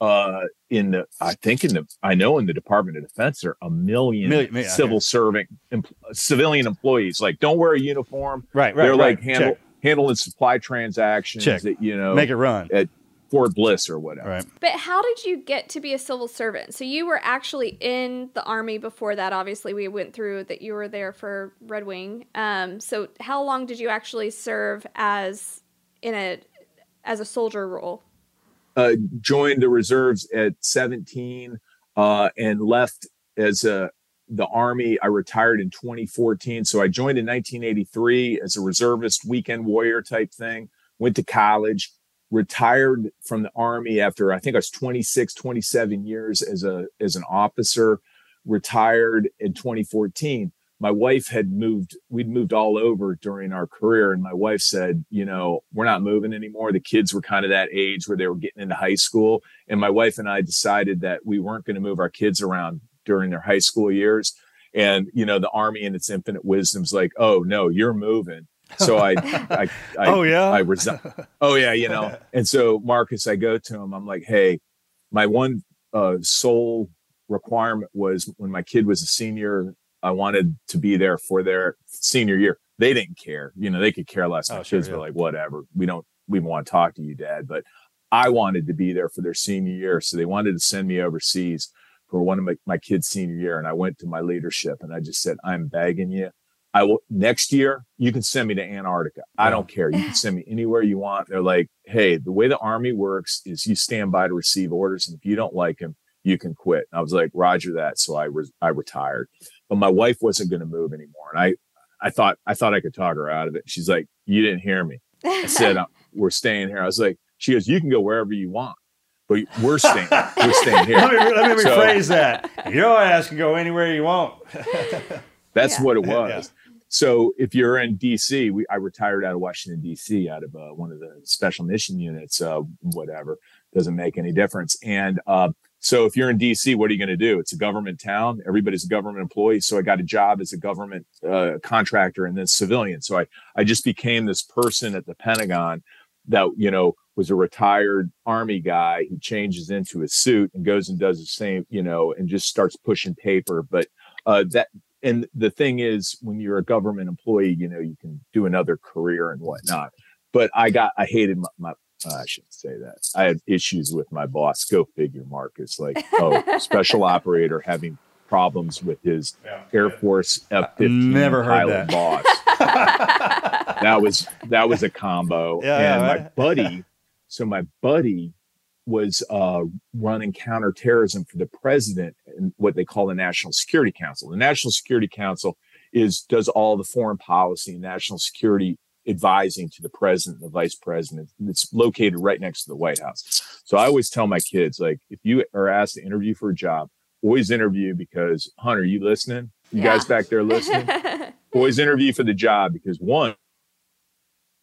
Uh in the I think in the I know in the Department of Defense there are a million, Million- million, civil okay. servant em- civilian employees like don't wear a uniform. Right, right, They're right. like handle, Check. handling supply transactions Check. that you know Make it run. at Fort Bliss or whatever. Right. But how did you get to be a civil servant? So you were actually in the army before that. Obviously, we went through that you were there for Red Wing. Um, so how long did you actually serve as in a as a soldier role? Uh, joined the reserves at 17 uh, and left as a the army. I retired in 2014 so i joined in 1983 as a reservist weekend warrior type thing. Went to college retired from the army after i think i was 26 27 years as a as an officer. Retired in 2014 my wife had moved we'd moved all over during our career and my wife said you know we're not moving anymore the kids were kind of that age where they were getting into high school and my wife and i decided that we weren't going to move our kids around during their high school years and you know the army in its infinite wisdom's like oh no you're moving so i i, I Oh, yeah? i resign oh yeah you know and so marcus i go to him i'm like hey my one uh sole requirement was when my kid was a senior I wanted to be there for their senior year. They didn't care. You know, they could care less. Oh, my Oh, sure, kids yeah. were like, whatever. We don't we want to talk to you, Dad. But I wanted to be there for their senior year. So they wanted to send me overseas for one of my, my kids' senior year. And I went to my leadership and I just said, I'm begging you. I will next year, you can send me to Antarctica. I don't care. You can send me anywhere you want. They're like, hey, the way the army works is you stand by to receive orders. And if you don't like them, you can quit. And I was like, Roger that. So I was I retired. But my wife wasn't going to move anymore. And I I thought I thought I could talk her out of it. She's like, You didn't hear me. I said, "Uh, We're staying here. I was like, she goes, You can go wherever you want. But we're staying, we're staying here. let me, let me So- rephrase that. Your ass can go anywhere you want. That's Yeah. what it was. So if you're in DC, we I retired out of Washington DC out of uh, one of the special mission units. Uh, whatever doesn't make any difference. And uh, so if you're in DC, what are you going to do? It's a government town. Everybody's a government employee. So I got a job as a government uh, contractor and then civilian. So I I just became this person at the Pentagon that you know was a retired army guy who changes into a suit and goes and does the same you know and just starts pushing paper but uh that and the thing is when you're a government employee you know you can do another career and whatnot but i got i hated my, my uh, i shouldn't say that. I had issues with my boss. Go figure marcus. Like oh special operator having problems with his air force f-15 Never heard pilot that. boss. That was that was a combo. Yeah, yeah, and my buddy so my buddy was uh, running counterterrorism for the president and what they call the National Security Council. The National Security Council is does all the foreign policy and national security advising to the president, and the vice president. It's located right next to the White House. So I always tell my kids, like, if you are asked to interview for a job, always interview because Hunter, you listening? You guys back there listening? always interview for the job because one,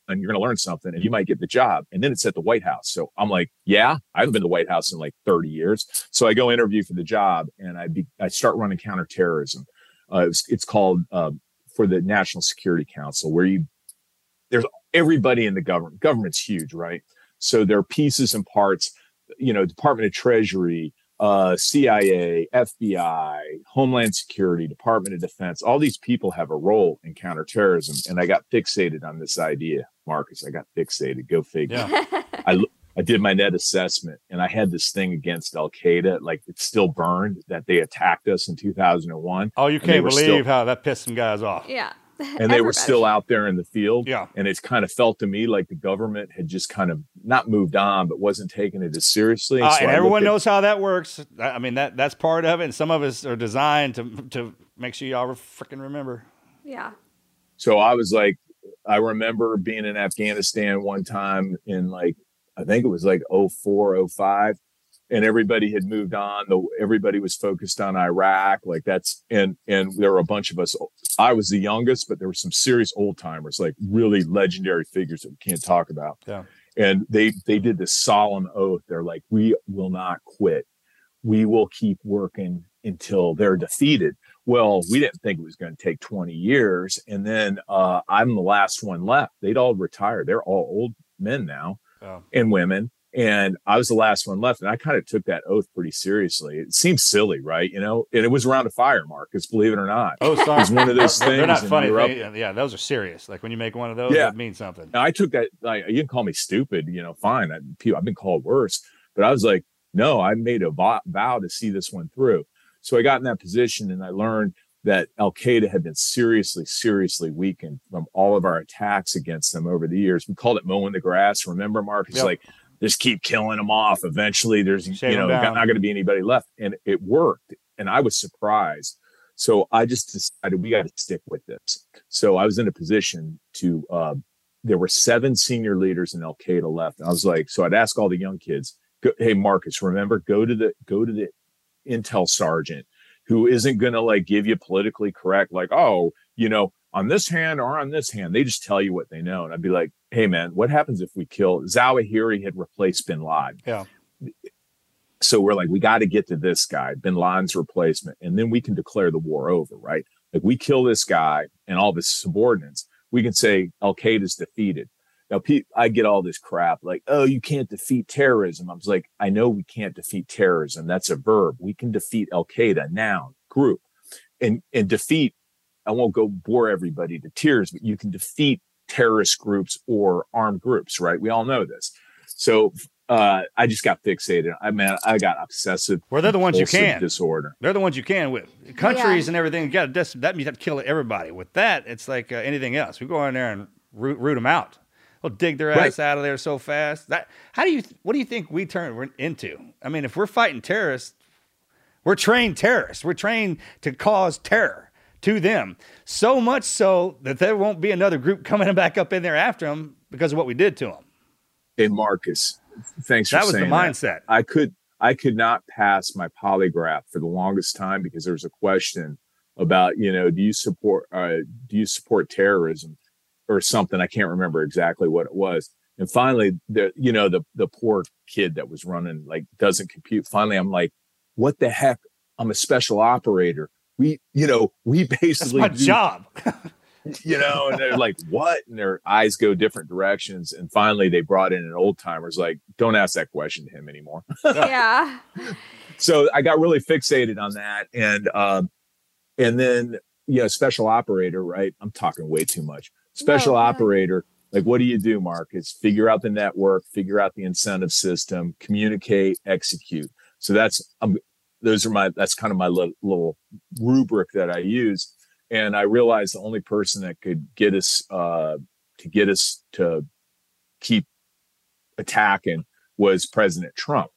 and you're going to learn something and you might get the job. And then it's at the White House. So I'm like, yeah, I haven't been to the White House in like 30 years. So I go interview for the job and I be, I start running counterterrorism. Uh, it's, it's called uh, for the National Security Council, where you there's everybody in the government. Government's huge, right? So there are pieces and parts. You know, Department of Treasury, uh, CIA, FBI, Homeland Security, Department of Defense. All these people have a role in counterterrorism, and I got fixated on this idea, Marcus. I got fixated. Go figure. Yeah. I I did my net assessment and I had this thing against Al Qaeda, like it still burned that they attacked us in 2001. Oh, you can't believe still- how that pissed some guys off. Yeah. and they were still out there in the field. Yeah. And it's kind of felt to me like the government had just kind of not moved on, but wasn't taking it as seriously. Uh, So and everyone looked at- knows how that works. I I mean that that's part of it. And some of us are designed to to make sure y'all freaking remember. Yeah. So I was like, I remember being in Afghanistan one time in like, I think it was like 04, 05, and everybody had moved on. Though everybody was focused on Iraq. Like that's, and, and there were a bunch of us. I was the youngest, but there were some serious old timers, like really legendary figures that we can't talk about. Yeah. And they, they did this solemn oath. They're like, we will not quit. We will keep working until they're defeated. Well, we didn't think it was going to take 20 years. And then uh, I'm the last one left. They'd all retired. They're all old men now Oh. and women. And I was the last one left. And I kind of took that oath pretty seriously. It seems silly, right? You know, and it was around a fire, Marcus, believe it or not. Oh, It was one of those things. They're not funny. They- yeah, those are serious. Like when you make one of those, Yeah. it means something. now, I took that. Like, you can call me stupid, you know, fine. I, I've been called worse, but I was like, no, I made a vow, vow to see this one through. So I got in that position, and I learned that Al Qaeda had been seriously, seriously weakened from all of our attacks against them over the years. We called it mowing the grass. Remember, Mark? It's Yep. like just keep killing them off. Eventually, there's Shave you know not going to be anybody left, and it worked. And I was surprised. So I just decided we got to stick with this. So I was in a position to. Uh, there were seven senior leaders in Al Qaeda left. And I was like, so I'd ask all the young kids, "Hey, Marcus, remember, go to the go to the intel sergeant who isn't going to like give you politically correct, like, oh, you know, on this hand or on this hand. They just tell you what they know. And I'd be like, hey, man, what happens if we kill Zawahiri had replaced bin Laden? Yeah. So we're like, we got to get to this guy, bin Laden's replacement, and then we can declare the war over, right? Like we kill this guy and all of his subordinates, we can say Al Qaeda's defeated. Now, I get all this crap like, oh, you can't defeat terrorism. I was like, I know we can't defeat terrorism. That's a verb. We can defeat Al Qaeda, noun, group, and and defeat. I won't go bore everybody to tears, but you can defeat terrorist groups or armed groups, right? We all know this. So uh, I just got fixated. I mean, I got obsessive. Well, they're the ones you compulsive can. disorder. They're the ones you can with countries and everything. You got to that means you have to kill everybody. With that, it's like uh, anything else. We go in there and root, root them out. We'll dig their Right. ass out of there so fast. That how do you what do you think we turn into? I mean, if we're fighting terrorists, we're trained terrorists. We're trained to cause terror to them. So much so that there won't be another group coming back up in there after them because of what we did to them. Hey, Marcus, thanks for That was the mindset. I could I could not pass my polygraph for the longest time because there was a question about you know do you support uh, do you support terrorism or something I can't remember exactly what it was and finally the you know the the poor kid that was running like doesn't compute finally I'm like what the heck I'm a special operator we you know we That's basically my do- job. you know, and they're like, what? And their eyes go different directions. And finally they brought in an old timer's like, don't ask that question to him anymore. yeah. so I got really fixated on that. And um, and then you know, special operator, right? I'm talking way too much. Special No, no. operator, like what do you do, Mark? It's figure out the network, figure out the incentive system, communicate, execute. So that's um, those are my that's kind of my little, little rubric that I use. And I realized the only person that could get us uh, to get us to keep attacking was President Trump.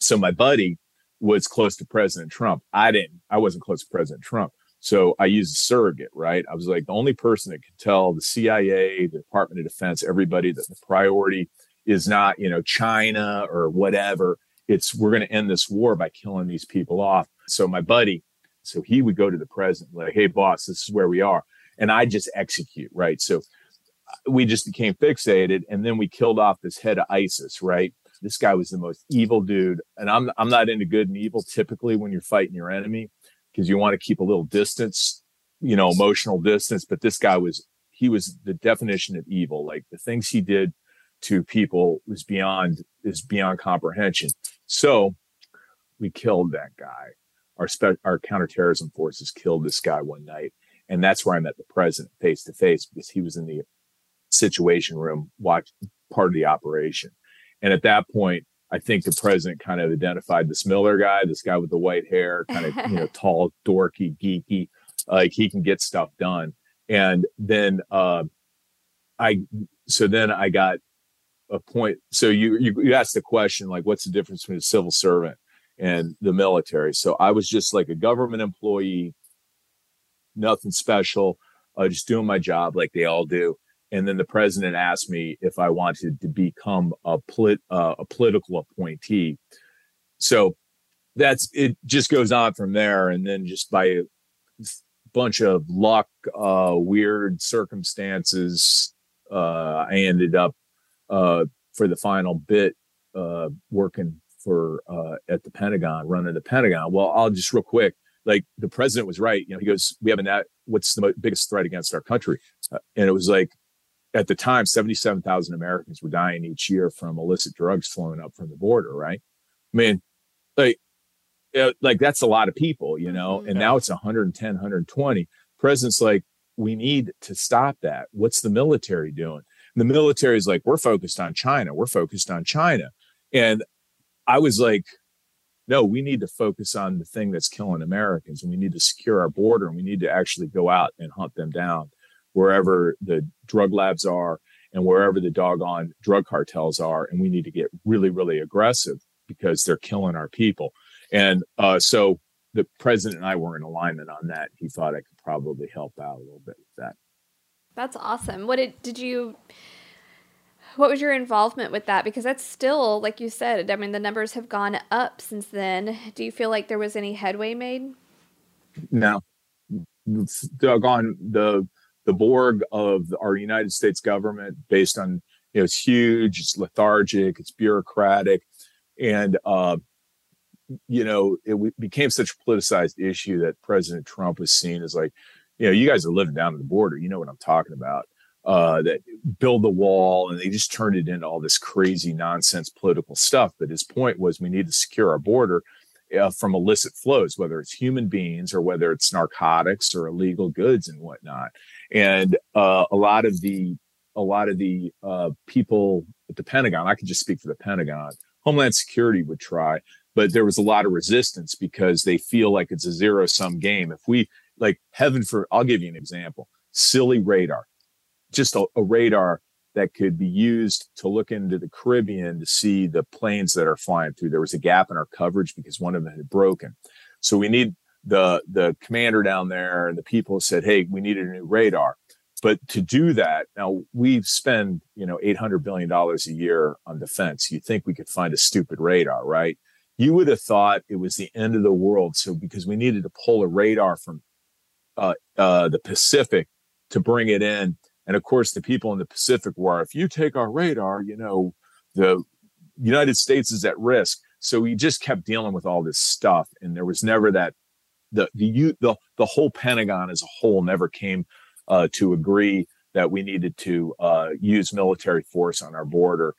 So my buddy was close to President Trump. I didn't, I wasn't close to President Trump. So I used a surrogate, right? I was like the only person that could tell the CIA, the Department of Defense, everybody that the priority is not, you know, China or whatever. It's we're going to end this war by killing these people off. So my buddy, so he would go to the president like, "Hey, boss, this is where we are," and I just execute, right? So uh, we just became fixated, and then we killed off this head of ISIS, right? This guy was the most evil dude, and I'm I'm not into good and evil typically when you're fighting your enemy because you want to keep a little distance you know, emotional distance. But this guy was, he was the definition of evil. Like the things he did to people was beyond, is beyond comprehension. So we killed that guy. Our, spe- our counterterrorism forces killed this guy one night. And that's where I met the president face to face because he was in the situation room, watch part of the operation. And at that point, I think the president kind of identified this Miller guy, this guy with the white hair, kind of, you know, tall, dorky, geeky, like he can get stuff done. And then, uh, I, so then I got a point. So you, you, you asked the question, like, what's the difference between a civil servant and the military? So I was just like a government employee, nothing special, uh, just doing my job like they all do and then the president asked me if I wanted to become a polit- uh, a political appointee. So that's it. Just goes on from there, and then just by a bunch of luck, uh, weird circumstances, uh, I ended up uh, for the final bit uh, working for uh, at the Pentagon, running the Pentagon. Well, I'll just real quick. Like the president was right. You know, he goes, "We have a net. What's the biggest threat against our country?" and it was like at the time, 77,000 Americans were dying each year from illicit drugs flowing up from the border, right? I mean, like, like that's a lot of people, you know, and now it's 110, 120. President's like, we need to stop that. What's the military doing? And the military is like, we're focused on China. We're focused on China. And I was like, no, we need to focus on the thing that's killing Americans and we need to secure our border and we need to actually go out and hunt them down wherever the drug labs are and wherever the doggone drug cartels are. And we need to get really, really aggressive because they're killing our people. And uh, so the president and I were in alignment on that. He thought I could probably help out a little bit with that. That's awesome. What did did you what was your involvement with that? Because that's still, like you said, I mean, the numbers have gone up since then. Do you feel like there was any headway made? No, doggone the the Borg of our United States government based on, you know, it's huge, it's lethargic, it's bureaucratic. And, uh, you know, it became such a politicized issue that President Trump was seen as like, you know, you guys are living down at the border. You know what I'm talking about. Uh, that build the wall and they just turned it into all this crazy nonsense political stuff. But his point was we need to secure our border uh, from illicit flows, whether it's human beings or whether it's narcotics or illegal goods and whatnot and uh, a lot of the a lot of the uh, people at the Pentagon, I can just speak for the Pentagon. Homeland Security would try, but there was a lot of resistance because they feel like it's a zero sum game. If we like heaven for, I'll give you an example: silly radar, just a, a radar that could be used to look into the Caribbean to see the planes that are flying through. There was a gap in our coverage because one of them had broken. So we need the the commander down there and the people said, "Hey, we needed a new radar." But to do that, now we spend you know eight hundred billion dollars a year on defense. You think we could find a stupid radar, right? You would have thought it was the end of the world. So because we needed to pull a radar from uh, uh, the Pacific to bring it in, and of course the people in the Pacific were, if you take our radar, you know the United States is at risk. So we just kept dealing with all this stuff, and there was never that the the the the whole Pentagon as a whole never came uh, to agree that we needed to uh, use military force on our border.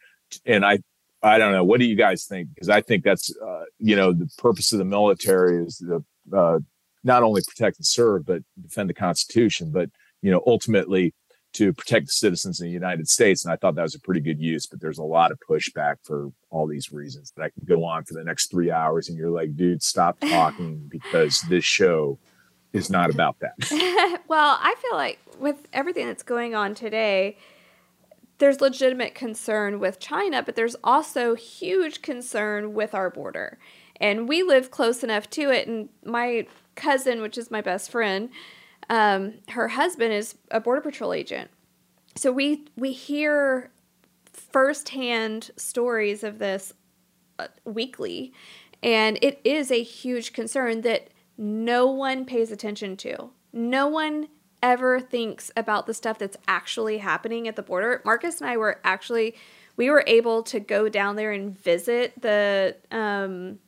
And I I don't know. What do you guys think? Because I think that's uh, you know the purpose of the military is the uh, not only protect and serve, but defend the Constitution. But you know ultimately to protect the citizens in the United States. And I thought that was a pretty good use, but there's a lot of pushback for all these reasons that I can go on for the next three hours. And you're like, dude, stop talking because this show is not about that. well, I feel like with everything that's going on today, there's legitimate concern with China, but there's also huge concern with our border. And we live close enough to it. And my cousin, which is my best friend, um, her husband is a border patrol agent. So we we hear firsthand stories of this uh, weekly, and it is a huge concern that no one pays attention to. No one ever thinks about the stuff that's actually happening at the border. Marcus and I were actually we were able to go down there and visit the um,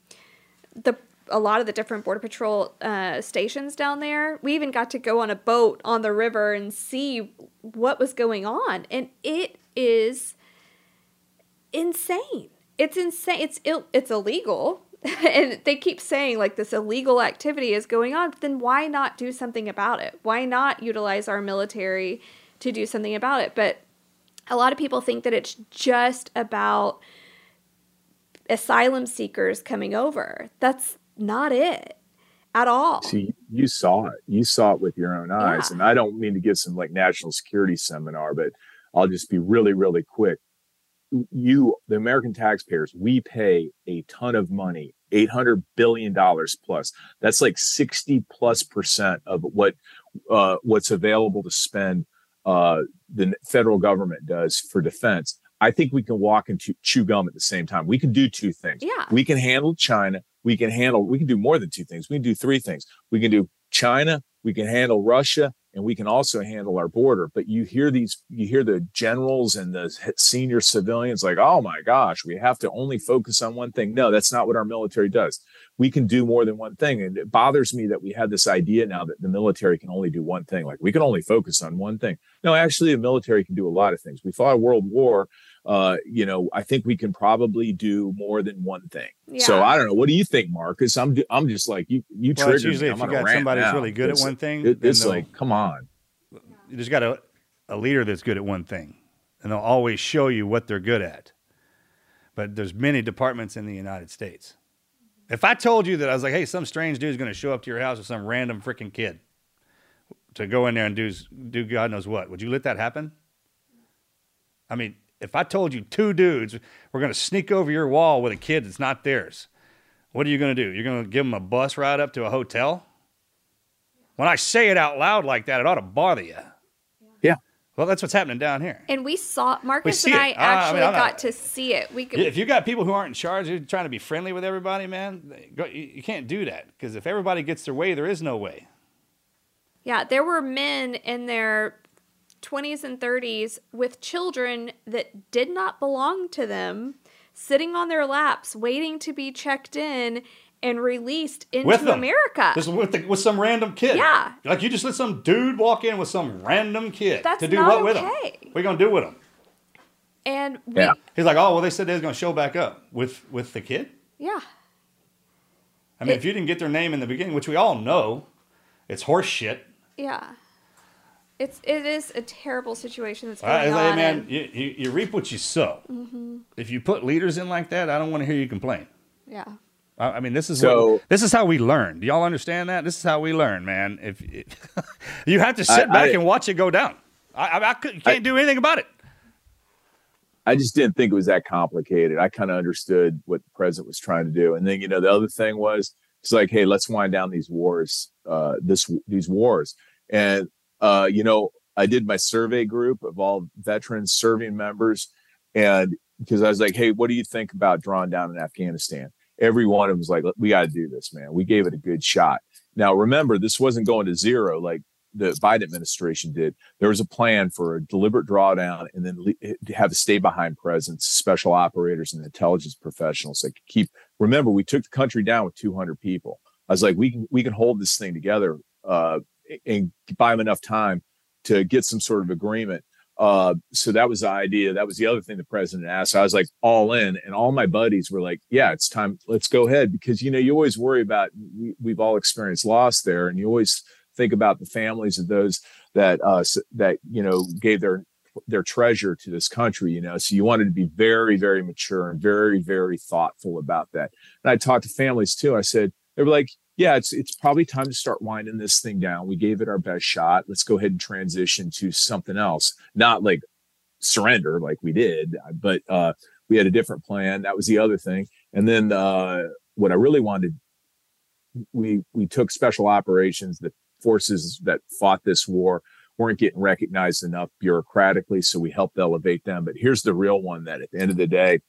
the a lot of the different border patrol uh, stations down there. We even got to go on a boat on the river and see what was going on, and it is insane. It's insane. It's Ill, it's illegal, and they keep saying like this illegal activity is going on. But then why not do something about it? Why not utilize our military to do something about it? But a lot of people think that it's just about asylum seekers coming over. That's not it at all. See, you saw it. You saw it with your own eyes. Yeah. And I don't mean to give some like national security seminar, but I'll just be really, really quick. You, the American taxpayers, we pay a ton of money, $800 billion plus. That's like 60 plus percent of what, uh, what's available to spend, uh, the federal government does for defense. I think we can walk and chew, chew gum at the same time. We can do two things. Yeah. We can handle China. We can handle, we can do more than two things. We can do three things. We can do China. We can handle Russia and we can also handle our border. But you hear these, you hear the generals and the senior civilians like, oh my gosh, we have to only focus on one thing. No, that's not what our military does. We can do more than one thing. And it bothers me that we have this idea now that the military can only do one thing. Like we can only focus on one thing. No, actually, the military can do a lot of things. We fought a world war. Uh, you know, I think we can probably do more than one thing. So I don't know. What do you think, Marcus? I'm, I'm just like you. You Well, triggered usually me. if I'm you got somebody who's really good at one thing, it- it's they'll- like, come on. You just got a, a leader that's good at one thing, and they'll always show you what they're good at. But there's many departments in the United States. If I told you that I was like, hey, some strange dude's going to show up to your house with some random freaking kid to go in there and do do God knows what, would you let that happen? I mean, if I told you two dudes were going to sneak over your wall with a kid that's not theirs, what are you going to do? You're going to give them a bus ride up to a hotel? When I say it out loud like that, it ought to bother you. Yeah. Well, that's what's happening down here. And we saw Marcus see and I it. I mean, actually I'm not- got to see it. We could, If you got people who aren't in charge, you're trying to be friendly with everybody, man, you, you can't do that because if everybody gets their way, there is no way. Yeah, there were men in their 20s and 30s with children that did not belong to them sitting on their laps waiting to be checked in and released into with. America. Just with, the, with some random kid. Yeah. Like you just let some dude walk in with some random kid That's to do not what with him? okay. What are you going to do with him? and we, Yeah. He's like, oh, well, they said they was going to show back up with, with the kid. yeah. I mean, It- if you didn't get their name in the beginning, which we all know, it's horse shit. Yeah. It's it is a terrible situation that's All right, going like, on. man, and- you, you, you reap what you sow. Mhm. If you put leaders in like that, I don't want to hear you complain. yeah. I I mean, this is So- what, this is how we learn. Do y'all understand that? This is how we learn, man. If, if you have to I- sit back I- and watch it go down, I, I, I could, can't do anything about it. I just didn't think it was that complicated. I kind of understood what the president was trying to do. And then, you know, the other thing was it's like, hey, let's wind down these wars, uh, this these wars. And uh, you know, I did my survey group of all veterans serving members, and because I was like, hey, what do you think about drawing down in Afghanistan? Every one of them was like, we got to do this, man. We gave it a good shot. Now, remember, this wasn't going to zero like the Biden administration did. There was a plan for a deliberate drawdown and then le- have a stay behind presence, special operators and intelligence professionals that could keep. Remember, we took the country down with 200 people. I was like, we can we can hold this thing together uh, and buy them enough time to get some sort of agreement. Uh, so that was the idea. That was the other thing the president asked. I was like all in, and all my buddies were like, "Yeah, it's time. Let's go ahead." Because you know, you always worry about. We, we've all experienced loss there, and you always think about the families of those that uh, that you know gave their their treasure to this country. You know, so you wanted to be very, very mature and very, very thoughtful about that. And I talked to families too. I said they were like, "Yeah, it's it's probably time to start winding this thing down. We gave it our best shot. Let's go ahead and transition to something else. Not like surrender like we did, but uh, we had a different plan. That was the other thing. And then uh, what I really wanted, we we took special operations. The forces that fought this war weren't getting recognized enough bureaucratically, so we helped elevate them. But here's the real one: that at the end of the day,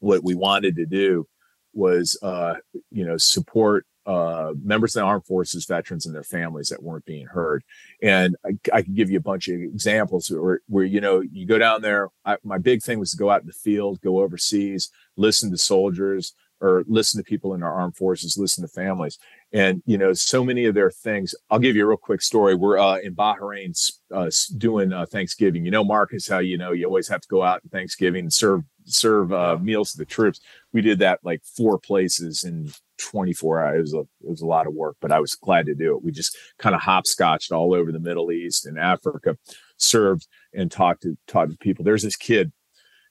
what we wanted to do was, uh, you know, support uh, members of the armed forces, veterans, and their families that weren't being heard. And I, I can give you a bunch of examples where, where you know, you go down there. I, my big thing was to go out in the field, go overseas, listen to soldiers, or listen to people in our armed forces, listen to families. And, you know, so many of their things, I'll give you a real quick story. We're uh, in Bahrain uh, doing uh, Thanksgiving. You know, Marcus, how, you know, you always have to go out in Thanksgiving and serve, serve uh, meals to the troops. We did that like four places in 24 hours. It was, a, it was a lot of work, but I was glad to do it. We just kind of hopscotched all over the Middle East and Africa, served and talked to, talked to people. There's this kid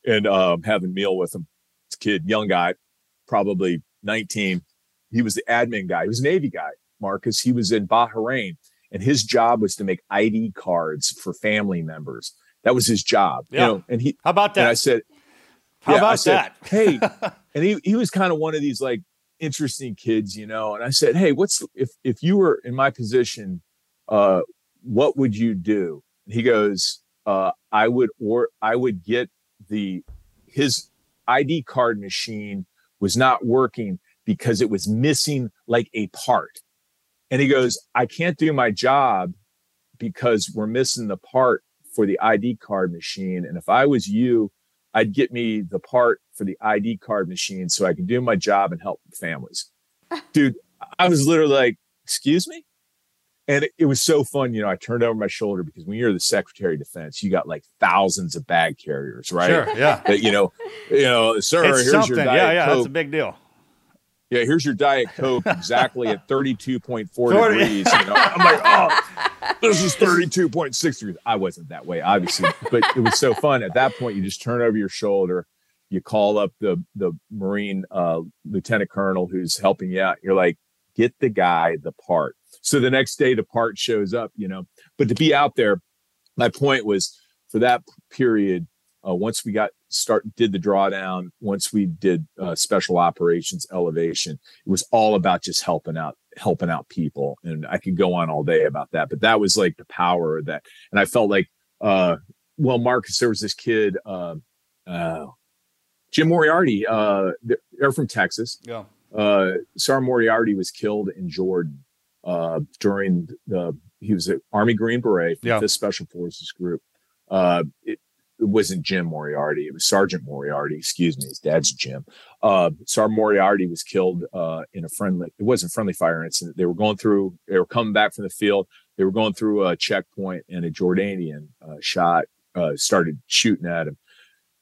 and um, having meal with him. This kid, young guy, probably 19. He was the admin guy. He was a Navy guy, Marcus. He was in Bahrain and his job was to make ID cards for family members. That was his job. Yeah. You know, and he, How about that? and I said, How yeah, about said, that? hey, and he, he was kind of one of these like interesting kids, you know, and I said, Hey, what's, if, if you were in my position, uh, what would you do? And he goes, uh, I would, or I would get the, his ID card machine was not working because it was missing like a part. And he goes, I can't do my job because we're missing the part for the ID card machine. And if I was you, I'd get me the part for the ID card machine so I can do my job and help families. Dude, I was literally like, excuse me? And it, it was so fun. You know, I turned over my shoulder because when you're the Secretary of Defense, you got like thousands of bag carriers, right? Sure, yeah. That, you know, you know, sir, it's here's something. your diet yeah, yeah, Coke. that's a big deal. Yeah, here's your Diet Coke exactly at 32.4 Forty. degrees. You know? I'm like, oh, this is 32.6 degrees. I wasn't that way, obviously, but it was so fun. At that point, you just turn over your shoulder, you call up the the Marine uh, Lieutenant Colonel who's helping you out. You're like, get the guy the part. So the next day, the part shows up, you know. But to be out there, my point was for that period, uh, once we got start did the drawdown, once we did uh, special operations elevation, it was all about just helping out, helping out people. And I could go on all day about that, but that was like the power of that. And I felt like, uh, well, Marcus, there was this kid, uh, uh, Jim Moriarty, uh, they're from Texas. Yeah. Uh, Sergeant Moriarty was killed in Jordan uh, during the. He was an Army Green Beret from Yeah. the Special Forces Group. Uh, it, it wasn't Jim Moriarty; it was Sergeant Moriarty. Excuse me, his dad's Jim. Uh, Sergeant Moriarty was killed uh, in a friendly. It wasn't friendly fire incident. They were going through. They were coming back from the field. They were going through a checkpoint, and a Jordanian uh, shot uh, started shooting at him.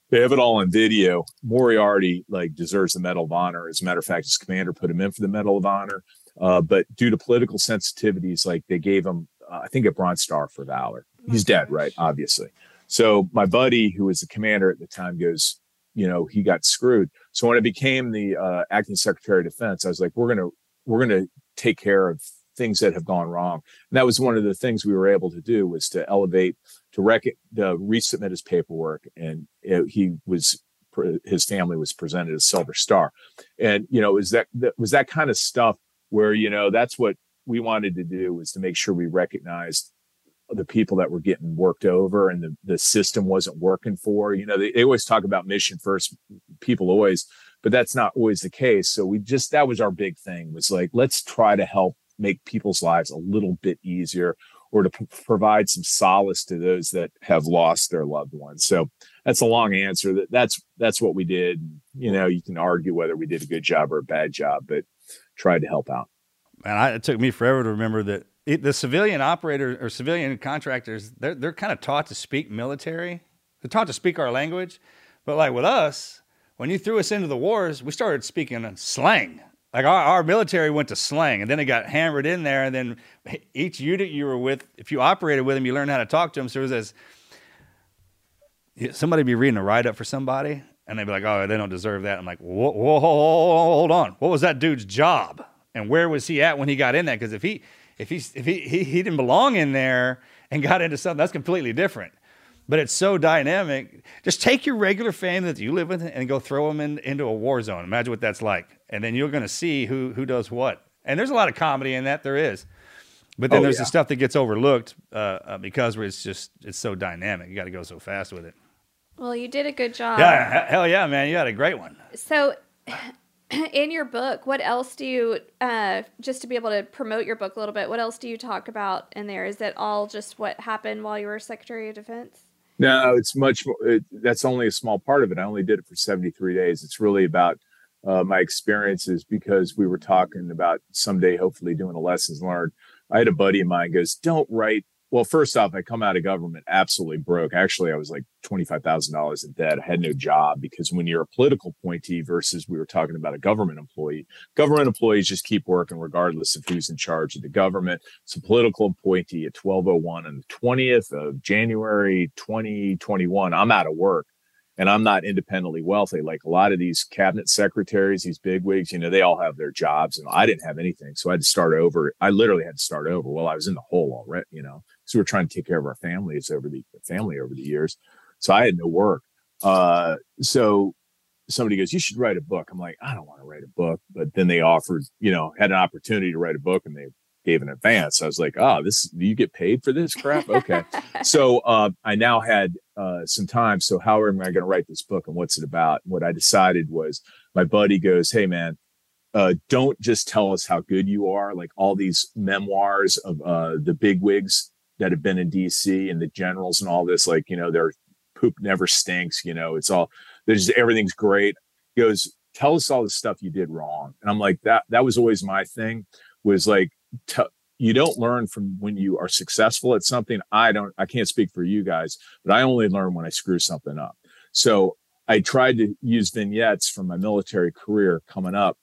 They have it all on video. Moriarty like deserves the Medal of Honor. As a matter of fact, his commander put him in for the Medal of Honor. Uh, but due to political sensitivities, like they gave him, uh, I think, a Bronze Star for valor. He's dead, right? Obviously. So my buddy, who was the commander at the time, goes, you know, he got screwed. So when I became the uh, acting Secretary of Defense, I was like, we're gonna we're gonna take care of things that have gone wrong. And that was one of the things we were able to do was to elevate to rec- to resubmit his paperwork, and it, he was his family was presented a Silver Star, and you know, was that, that was that kind of stuff where you know that's what we wanted to do was to make sure we recognized the people that were getting worked over and the, the system wasn't working for you know they, they always talk about mission first people always but that's not always the case. So we just that was our big thing was like let's try to help make people's lives a little bit easier or to p- provide some solace to those that have lost their loved ones. So that's a long answer. That that's that's what we did. You know you can argue whether we did a good job or a bad job but tried to help out. Man, I, it took me forever to remember that it, the civilian operators or civilian contractors, they're, they're kind of taught to speak military. They're taught to speak our language. But like with us, when you threw us into the wars, we started speaking in slang. Like our, our military went to slang and then it got hammered in there. And then each unit you were with, if you operated with them, you learned how to talk to them. So it was as somebody be reading a write up for somebody and they'd be like, oh, they don't deserve that. I'm like, whoa, whoa, whoa, hold on. What was that dude's job? And where was he at when he got in that? Because if he if he if he, he he didn't belong in there and got into something, that's completely different. But it's so dynamic. Just take your regular family that you live with and go throw them in, into a war zone. Imagine what that's like, and then you're going to see who who does what. And there's a lot of comedy in that. There is. But then Oh, there's yeah. the stuff that gets overlooked uh, uh, because it's just it's so dynamic. You got to go so fast with it. Well, you did a good job. Yeah, hell yeah, man! You had a great one. So, in your book, what else do you, uh, just to be able to promote your book a little bit, what else do you talk about in there? Is it all just what happened while you were Secretary of Defense? No, it's much more. It, that's only a small part of it. I only did it for 73 days. It's really about uh, my experiences because we were talking about someday hopefully doing a lessons learned. I had a buddy of mine goes, "Don't write." Well, first off, I come out of government absolutely broke. Actually, I was like twenty five thousand dollars in debt. I had no job because when you're a political appointee versus we were talking about a government employee, government employees just keep working regardless of who's in charge of the government. So, political appointee at twelve oh one on the twentieth of January twenty twenty one, I'm out of work and I'm not independently wealthy. Like a lot of these cabinet secretaries, these bigwigs, you know, they all have their jobs and I didn't have anything. So I had to start over. I literally had to start over. Well, I was in the hole already, you know, because we were trying to take care of our families over the family over the years. So I had no work. Uh, so somebody goes, you should write a book. I'm like, I don't want to write a book. But then they offered, you know, had an opportunity to write a book and they gave an advance. I was like, oh, this, do you get paid for this crap? Okay. so, uh, I now had, uh, some time. So how am I going to write this book and what's it about? What I decided was my buddy goes, Hey man, uh, don't just tell us how good you are. Like all these memoirs of, uh, the big wigs that have been in DC and the generals and all this, like, you know, their poop never stinks. You know, it's all, there's everything's great. He goes, tell us all the stuff you did wrong. And I'm like, that, that was always my thing was like, t- you don't learn from when you are successful at something. I don't, I can't speak for you guys, but I only learn when I screw something up. So I tried to use vignettes from my military career coming up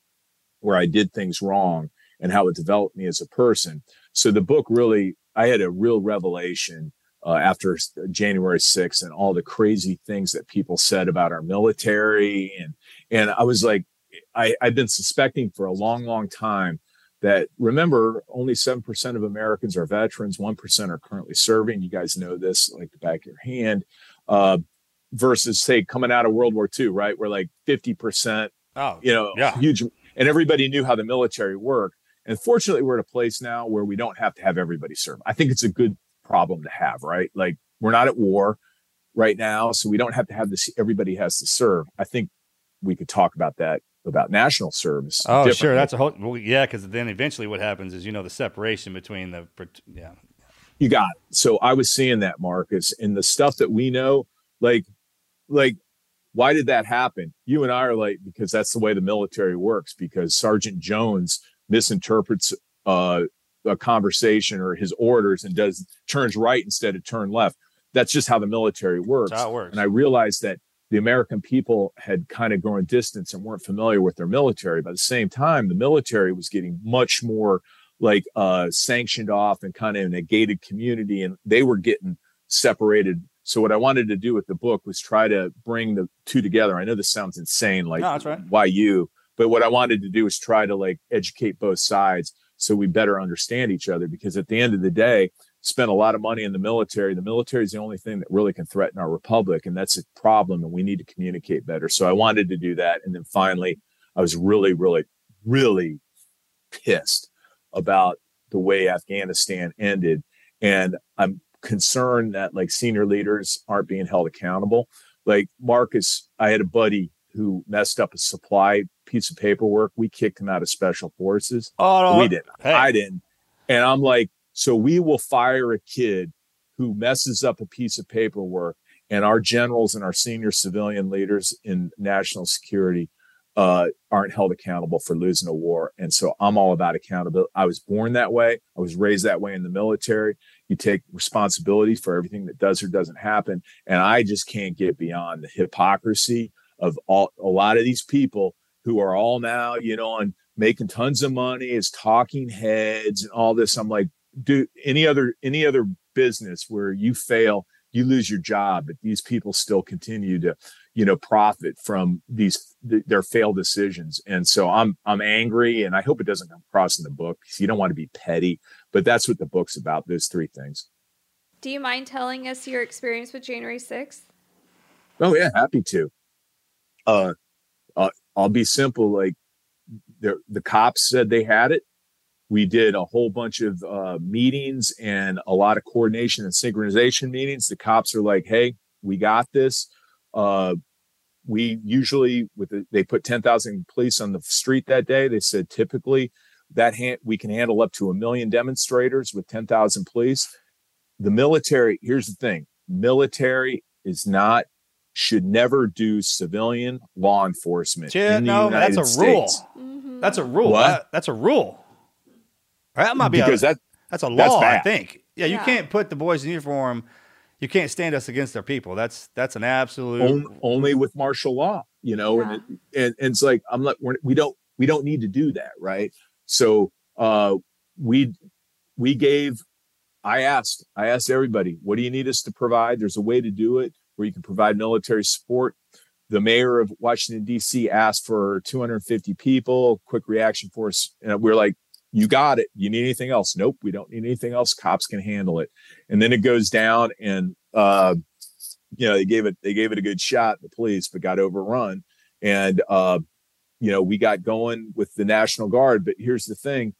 where I did things wrong and how it developed me as a person. So the book really, I had a real revelation uh, after January 6th and all the crazy things that people said about our military. And, and I was like, I, I've been suspecting for a long, long time that remember only 7% of Americans are veterans, 1% are currently serving. You guys know this like the back of your hand. Uh, versus say coming out of World War II, right? We're like 50%, oh, you know, yeah. huge. And everybody knew how the military worked. And fortunately, we're at a place now where we don't have to have everybody serve. I think it's a good problem to have, right? Like we're not at war right now, so we don't have to have this. Everybody has to serve. I think we could talk about that about national service. Oh, sure. That's a whole, well, yeah. Cause then eventually what happens is, you know, the separation between the, yeah. You got it. So I was seeing that Marcus and the stuff that we know, like, like, why did that happen? You and I are like, because that's the way the military works, because Sergeant Jones misinterprets, uh, a conversation or his orders and does turns right instead of turn left. That's just how the military works. That's how it works. And I realized that the American people had kind of grown distance and weren't familiar with their military. By the same time, the military was getting much more like uh, sanctioned off and kind of in a gated community, and they were getting separated. So what I wanted to do with the book was try to bring the two together. I know this sounds insane, like No, that's right. why you, but what I wanted to do is try to like educate both sides so we better understand each other. Because at the end of the day, spent a lot of money in the military. The military is the only thing that really can threaten our republic, and that's a problem. And we need to communicate better. So I wanted to do that. And then finally, I was really, really, really pissed about the way Afghanistan ended, and I'm concerned that like senior leaders aren't being held accountable. Like Marcus, I had a buddy who messed up a supply piece of paperwork. We kicked him out of special forces. Oh, no. we didn't. Hey. I didn't. And I'm like, so we will fire a kid who messes up a piece of paperwork, and our generals and our senior civilian leaders in national security uh, aren't held accountable for losing a war. And so I'm all about accountability. I was born that way. I was raised that way in the military. You take responsibility for everything that does or doesn't happen. And I just can't get beyond the hypocrisy of all a lot of these people who are all now, you know, and making tons of money as talking heads and all this. I'm like, do any other any other business where you fail you lose your job but these people still continue to you know profit from these th- their failed decisions and so i'm i'm angry and i hope it doesn't come across in the book because you don't want to be petty but that's what the book's about those three things Do you mind telling us your experience with January 6th? oh yeah happy to uh, uh i'll be simple like the cops said they had it we did a whole bunch of uh, meetings and a lot of coordination and synchronization meetings. The cops are like, "Hey, we got this." Uh, we usually with the, they put ten thousand police on the street that day. They said typically that hand, we can handle up to a million demonstrators with ten thousand police. The military. Here's the thing: military is not should never do civilian law enforcement. Shit, in the no, United that's a rule. States. That's a rule. What? That- that's a rule. That might be Because a, that- that's a law. that's I think. Yeah, you Yeah. can't put the boys in uniform. You can't stand us against our people. That's that's an absolute. On- only with martial law, you know, and, it, and and it's like I'm not we're, we don't we don't need to do that, right? So uh we we gave I asked I asked everybody, what do you need us to provide? There's a way to do it where you can provide military support. The mayor of Washington D.C. asked for 250 people, quick reaction force, and we're like, "You got it. You need anything else? Nope, we don't need anything else. Cops can handle it." And then it goes down, and uh, you know they gave it they gave it a good shot the police but got overrun and uh you know we got going with the national guard but here's the thing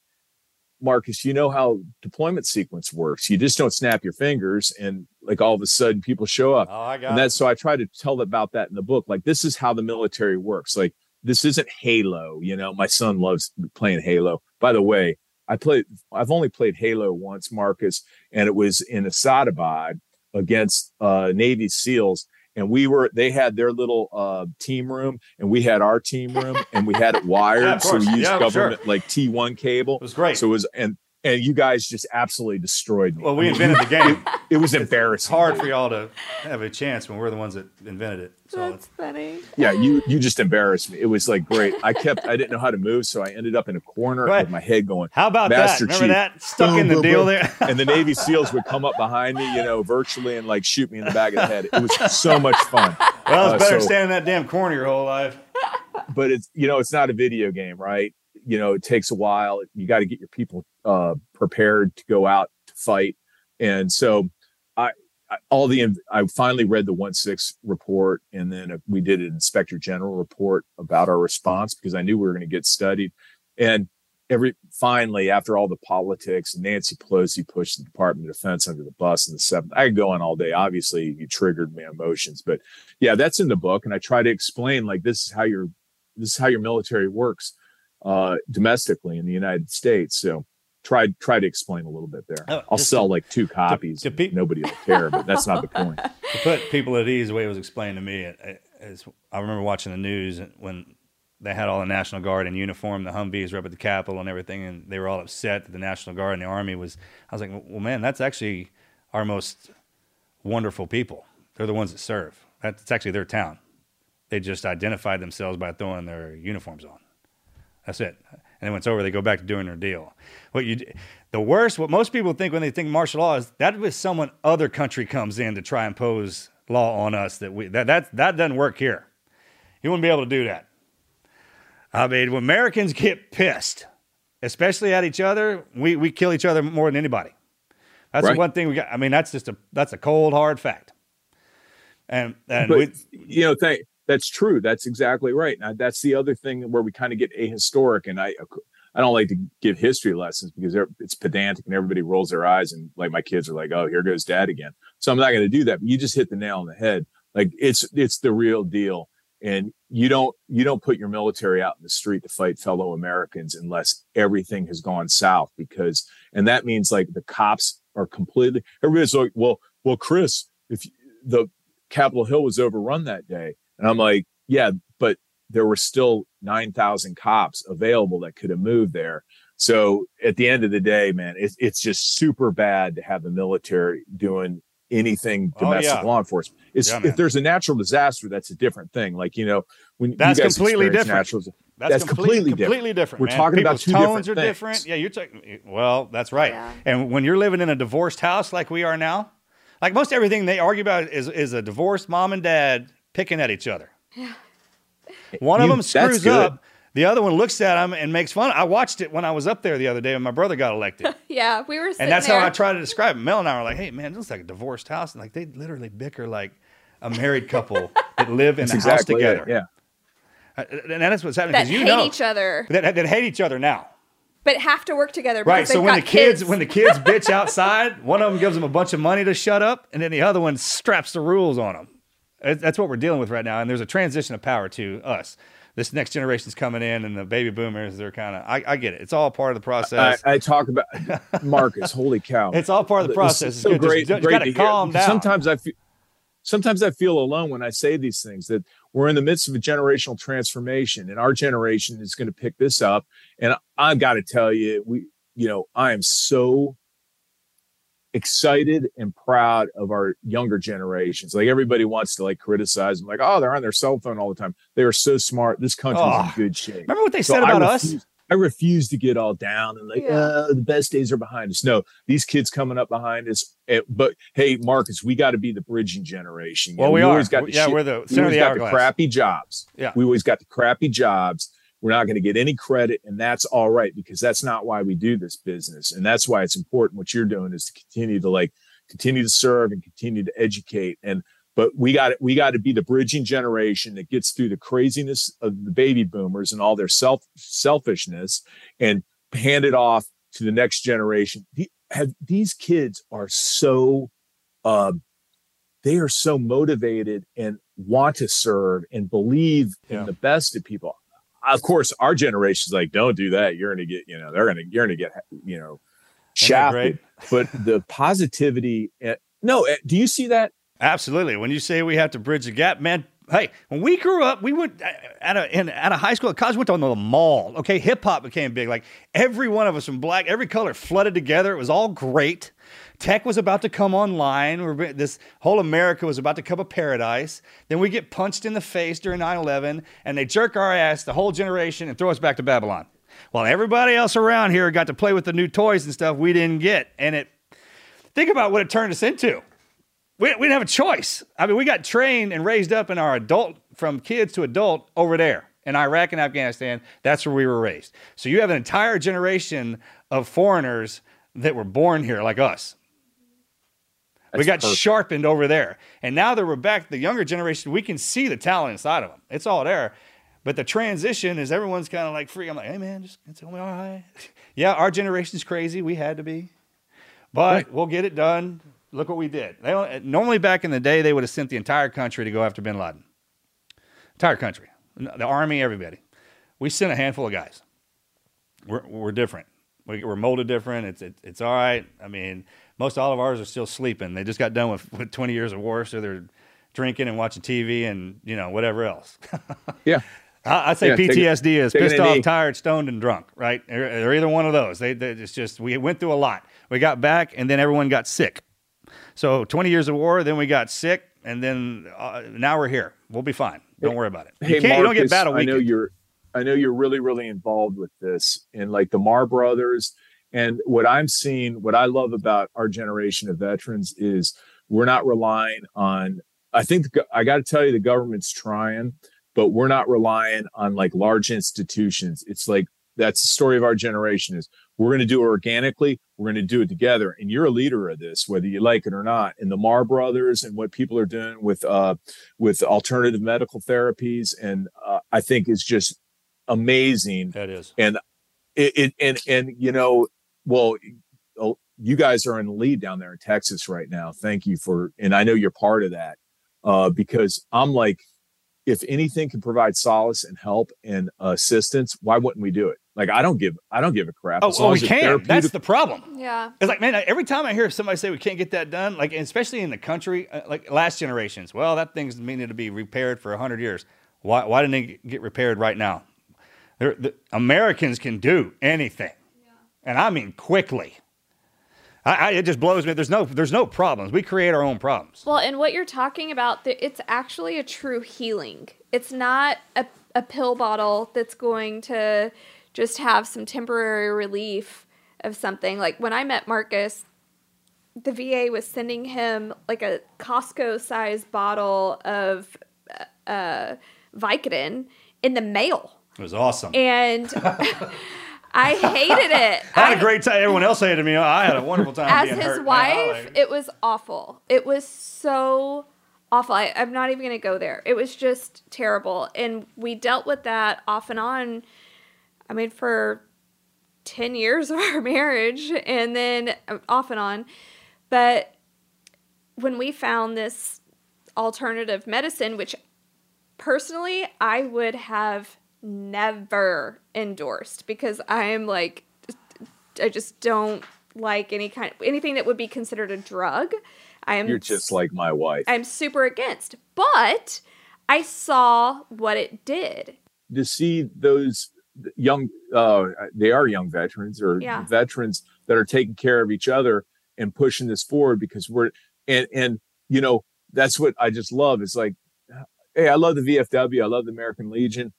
marcus you know how deployment sequence works. You just don't snap your fingers and like all of a sudden people show up. Oh, I got and it. so i try to tell about that in the book. Like this is how the military works. Like this isn't halo you know? My son loves playing halo. By the way i played i've only played halo once marcus and it was in asadabad against uh navy seals and we were they had their little uh team room and we had our team room and we had it wired Yeah, so we used Yeah, government sure. like t1 cable. It was great. So it was and and you guys just absolutely destroyed me Well, we invented the game. it was It's embarrassing hard for y'all to have a chance when we're the ones that invented it. So That's funny. yeah you you just embarrassed me it was like great i kept i didn't know how to move so i ended up in a corner with my head going How about Master that? Remember Chief. that? Stuck in the Boom, boom, deal boom. there. and the navy seals would come up behind me you know virtually and like shoot me in the back of the head it was so much fun Well, it's Uh, better so- staying in that damn corner your whole life. but it's you know it's not a video game right you know it takes a while you got to get your people uh prepared to go out to fight. And so i, I all the i finally read the 1-6 report and then uh, we did an inspector general report about our response because i knew we were going to get studied. And every finally after all the politics nancy pelosi pushed the department of defense under the bus in the seventh i could go on all day obviously you triggered my emotions but yeah that's in the book and i try to explain like this is how your this is how your military works uh domestically in the united states so try try to explain a little bit there Oh, i'll sell to- like two copies nobody will care but that's not the point to put people at ease, the way it was explained to me, it, I remember watching the news when they had all the National Guard in uniform, the Humvees were up at the Capitol and everything, and they were all upset that the National Guard and the Army was. I was like, well, man, that's actually our most wonderful people. They're the ones that serve. That's actually their town. They just identified themselves by throwing their uniforms on. That's it. And then when it's over, they go back to doing their deal. What you, the worst, what most people think when they think martial law is that was someone other country comes in to try and impose law on us. That we that that that doesn't work here. You wouldn't be able to do that. I mean, when Americans get pissed, especially at each other, we we kill each other more than anybody. That's the one thing we got. I mean, that's just a that's a cold hard fact. And and but we, you know thank, that's true that's exactly right now that's the other thing where we kind of get ahistoric and i uh, i don't like to give history lessons because it's pedantic and everybody rolls their eyes and like my kids are like oh here goes dad again. So i'm not going to do that but you just hit the nail on the head like it's it's the real deal and you don't you don't put your military out in the street to fight fellow americans unless everything has gone south because and that means like the cops are completely everybody's like well well chris if the capitol hill was overrun that day and i'm like yeah but there were still 9000 cops available that could have moved there so at the end of the day man it's, it's just super bad to have the military doing anything Oh, domestic yeah. law enforcement it's, Yeah, if there's a natural disaster that's a different thing like you know when That's you guys completely different. natural, That's, that's, completely, completely, completely different. we're man. talking about two tones different are things. different. Yeah, you're talking. Well, that's right. And when you're living in a divorced house like we are now, like most everything they argue about is is a divorced mom and dad picking at each other. Yeah. One of them screws up. The other one looks at him and makes fun. I watched it when I was up there the other day when my brother got elected. Yeah, we were sitting And that's there. how I try to describe it. Mel and I were like, "Hey, man, this looks like a divorced house." And like they literally bicker like a married couple that live in That's a exactly house it, together. yeah. Uh, And that's what's happening because you hate know each other, that, that hate each other now. but have to work together. Right. So they've when the got kids, when the kids bitch outside, one of them gives them a bunch of money to shut up, and then the other one straps the rules on them. That's what we're dealing with right now, and there's a transition of power to us. This next generation's coming in, and the baby boomers, they're kind of. I, I get it. It's all part of the process. I talk about Marcus. Holy cow! It's all part of the process. It's so good. Just- great. great to hear. calm down. Sometimes I feel. sometimes I feel alone when I say these things that we're in the midst of a generational transformation and our generation is going to pick this up. And I've got to tell you, we, you know, I am so excited and proud of our younger generations. Like everybody wants to like criticize them, like, oh, they're on their cell phone all the time. They are so smart. This country's Oh, in good shape. Remember what they So said I about us? I refuse to get all down and like, Yeah. uh, the best days are behind us. No, these kids coming up behind us. eh, but hey, Marcus, we got to be the bridging generation. You Well, know, we always are. got the Yeah, shit- we're the we center of always the got hourglass. the crappy jobs. Yeah. We always got the crappy jobs. We're not going to get any credit, and that's all right because that's not why we do this business, and that's why it's important. What you're doing is to continue to like continue to serve and continue to educate and but we got we got to be the bridging generation that gets through the craziness of the baby boomers and all their self selfishness and hand it off to the next generation the, have, these kids are so uh, they are so motivated and want to serve and believe Yeah. in the best of people of course our generation's like don't do that you're gonna get you know they're gonna you're gonna get you know shafted but the positivity eh, no eh, do you see that Absolutely. When you say we have to bridge the gap, man. Hey, when we grew up, we went uh, at a in, at a high school, college, went to the mall. Okay, hip hop became big. Like every one of us from black, every color flooded together. It was all great. Tech was about to come online. We're, this whole America was about to come a paradise. Then we get punched in the face during 9 11, and they jerk our ass, the whole generation, and throw us back to Babylon. While everybody else around here got to play with the new toys and stuff we didn't get. And it, think about what it turned us into we, we didn't have a choice. I mean, we got trained and raised up in our adult, from kids to adult over there in Iraq and Afghanistan. That's where we were raised. So you have an entire generation of foreigners that were born here like us. We got perfect. sharpened over there. And now that we're back, the younger generation, we can see the talent inside of them. It's all there. But the transition is everyone's kind of like free. I'm like, hey, man, just it's only all right. yeah, our generation's crazy. We had to be. But we'll get it done. Look what we did. They don't, eh, normally, back in the day, they would have sent the entire country to go after bin Laden. Entire country, the army, everybody. We sent a handful of guys. We're, we're different. We, we're molded different. It's, it, it's all right. I mean, most all of ours are still sleeping. They just got done with, with 20 years of war, so they're drinking and watching TV and you know whatever else. yeah I, I'd say Yeah, take PTSD is taking pissed off, knee. tired, stoned, and drunk. Right? They're, either one of those. They, they it's just we went through a lot. We got back, and then everyone got sick. So 20 years of war, then we got sick, and then uh, now we're here. We'll be fine. Don't worry about it. hey you, can't, you don't get Marcus, battle I know you're I know you're really really involved with this and like the Mar brothers and what I'm seeing what I love about our generation of veterans is we're not relying on I think I got to tell you the government's trying but we're not relying on like large institutions. It's like that's the story of our generation is we're going to do it organically we're going to do it together. And you're a leader of this whether you like it or not. And the mar brothers and what people are doing with uh with alternative medical therapies and uh, i think is just amazing. That is. and it, it and and you know well oh, you guys are in the lead down there in texas right now thank you for and i know you're part of that uh because i'm like if anything can provide solace and help and assistance why wouldn't we do it like i don't give i don't give a crap Oh, as long oh we as it's can. That's the problem. Yeah. It's like, man, every time I hear somebody say we can't get that done, like, especially in the country, uh, like last generations, well, that thing's needed to be repaired for 100 years. Why, why didn't it get repaired right now? The Americans can do anything. And I mean quickly. I, I, it just blows me. There's no, there's no problems. We create our own problems. Well, and what you're talking about, it's actually a true healing. It's not a, a pill bottle that's going to just have some temporary relief of something. Like when I met Marcus, the VA was sending him like a Costco sized bottle of uh, Vicodin in the mail. It was awesome. And I hated it. I had a great time. Everyone else hated me. I had a wonderful time as being his hurt. wife, like- it was awful. It was so awful. I, I'm not even going to go there. It was just terrible. And we dealt with that off and on, I mean, for 10 years of our marriage and then uh, off and on. But when we found this alternative medicine, which personally I would have never endorsed because I am like, I just don't like any kind anything that would be considered a drug. I am You're just like my wife. I'm super against. But I saw what it did. to see those young uh they are young veterans or Yeah. veterans that are taking care of each other and pushing this forward because we're and and you know that's what I just love is like hey I love the VFW I love the American Legion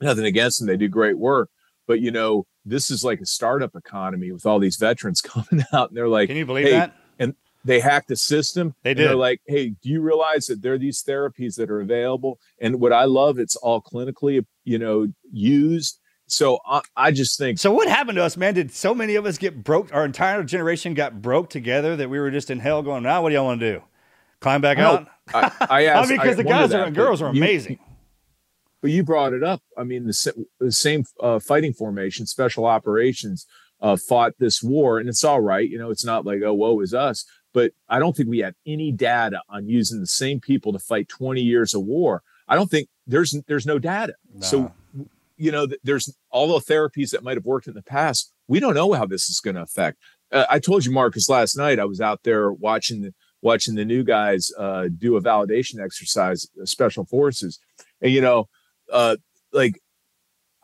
nothing against them they do great work but you know this is like a startup economy with all these veterans coming out and they're like Can you believe hey, that? and they hacked the system They and they're like hey do you realize that there are these therapies that are available and what i love it's all clinically you know used so i, I just think So what happened to us, man? Did so many of us get broke? Our entire generation got broke together that we were just in hell going, now what do y'all want to do? Climb back I out? I, I asked, mean, because the guys that, are, and girls are you- amazing. But you brought it up. I mean the, the same uh, fighting formation special operations uh, fought this war and it's all right you know it's not like oh woe is us. But i don't think we have any data on using the same people to fight 20 years of war. I don't think there's there's no data. So you know there's all the therapies that might have worked in the past we don't know how this is going to affect. Uh, i told you marcus last night i was out there watching the watching the new guys uh, do a validation exercise uh, special forces. And you know uh, like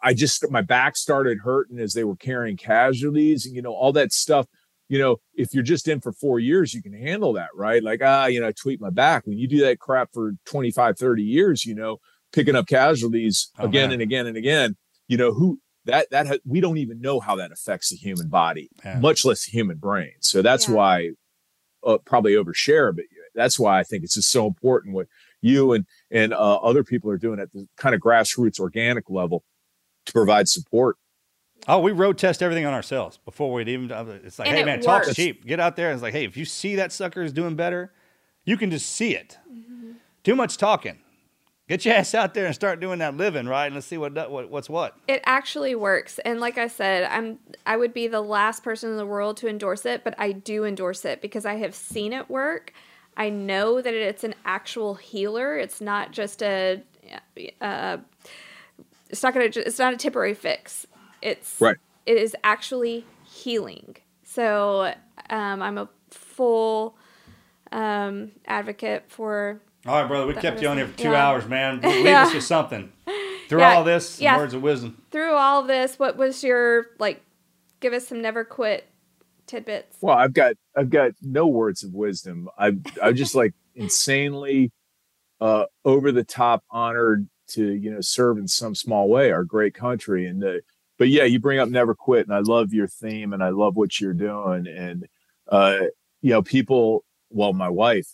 I just my back started hurting as they were carrying casualties and you know all that stuff. You know, if you're just in for four years, you can handle that, right? Like, ah, you know, I tweak my back. When you do that crap for 25, 30 years, you know, picking up casualties Oh, again man. and again and again, you know, who that that ha- we don't even know how that affects the human body, Yeah. much less the human brain. So that's Yeah. why uh, probably overshare, but that's why I think it's just so important what you and and uh, other people are doing at the kind of grassroots organic level to provide support. Oh, we road test everything on ourselves before we'd even. It's like, And hey it man, talk's cheap. Get out there and it's like, hey, if you see that sucker is doing better, you can just see it. Mm-hmm. Too much talking. Get your ass out there and start doing that living, right? And let's see what what what's what. It actually works. And like I said, I'm I would be the last person in the world to endorse it, but I do endorse it because I have seen it work. I know that it's an actual healer. It's not just a uh, it's not going to it's not a temporary fix. It's Right. it is actually healing. So um, I'm a full um, advocate for All right, brother, we kept you on here for two yeah. hours, man. Leave Yeah. us with something. Through Yeah, all this, yeah. words of wisdom. through all this. What was your like? Give us some never quit tidbits. Well, I've got I've got no words of wisdom. I I just like insanely uh over the top honored to you know serve in some small way our great country and the but yeah you bring up never quit and I love your theme and I love what you're doing and uh you know people well my wife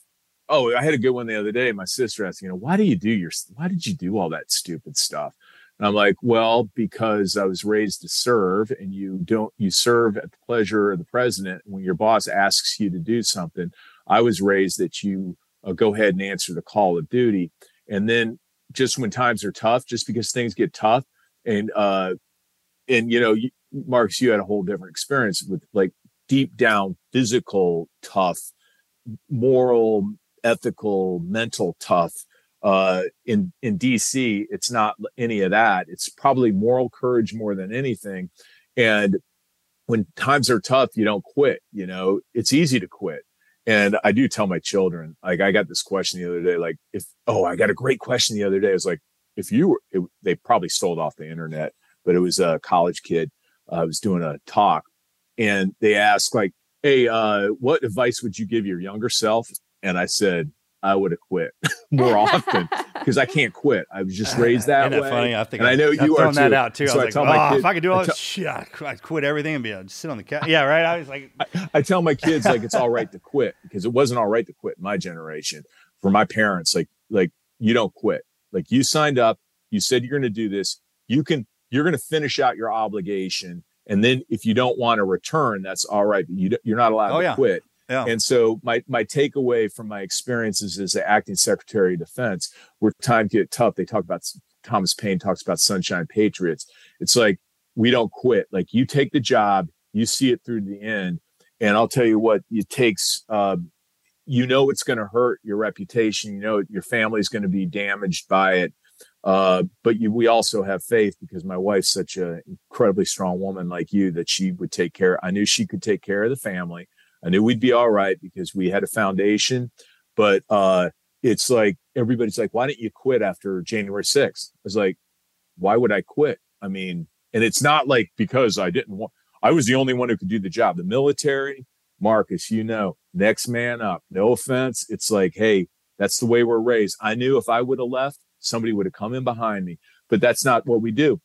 oh I had a good one the other day my sister asked you know why do you do your why did you do all that stupid stuff and I'm like, well, because I was raised to serve and you don't, you serve at the pleasure of the president. When your boss asks you to do something, I was raised that you uh, go ahead and answer the call of duty. And then just when times are tough, just because things get tough and, uh, and you know, you, Marcus, you had a whole different experience with like deep down physical tough, moral, ethical, mental tough uh in in dc it's not any of that. It's probably moral courage more than anything. And when times are tough you don't quit you know? It's easy to quit. And i do tell my children like i got this question the other day like if oh i got a great question the other day. It was like if you were it, they probably stole it off the internet but it was a college kid uh, was doing a talk and they asked like hey uh what advice would you give your younger self? And i said i would have quit more often because i can't quit i was just raised that Isn't that way funny? I think and i know I've you are thrown that too. out too. so I i was tell like, my oh, kids if I could do I all tell- this shit, I'd, quit everything and be uh, just sit on the couch. Yeah, right. I was like, I tell my kids like it's all right to quit because it wasn't all right to quit in my generation. For my parents, like like you don't quit. Like you signed up, you said you're going to do this. You can you're going to finish out your obligation, and then if you don't want to return, that's all right. You you're not allowed Oh, to yeah. quit. Yeah. And so my my takeaway from my experiences as the acting secretary of defense, where times get tough, they talk about Thomas Paine talks about sunshine patriots. It's like we don't quit. Like you take the job, you see it through the end, and I'll tell you what, it takes. Um, you know it's going to hurt your reputation. You know your family's going to be damaged by it, Uh, but you, we also have faith because my wife's such an incredibly strong woman like you that she would take care. I knew she could take care of the family. I knew we'd be all right because we had a foundation. But uh, it's like everybody's like, why didn't you quit after January 6th? I was like, why would I quit? I mean, and it's not like because I didn't want, I was the only one who could do the job. The military, Marcus, you know, next man up. No offense. It's like, hey, that's the way we're raised. I knew if I would have left, somebody would have come in behind me, but that's not what we do.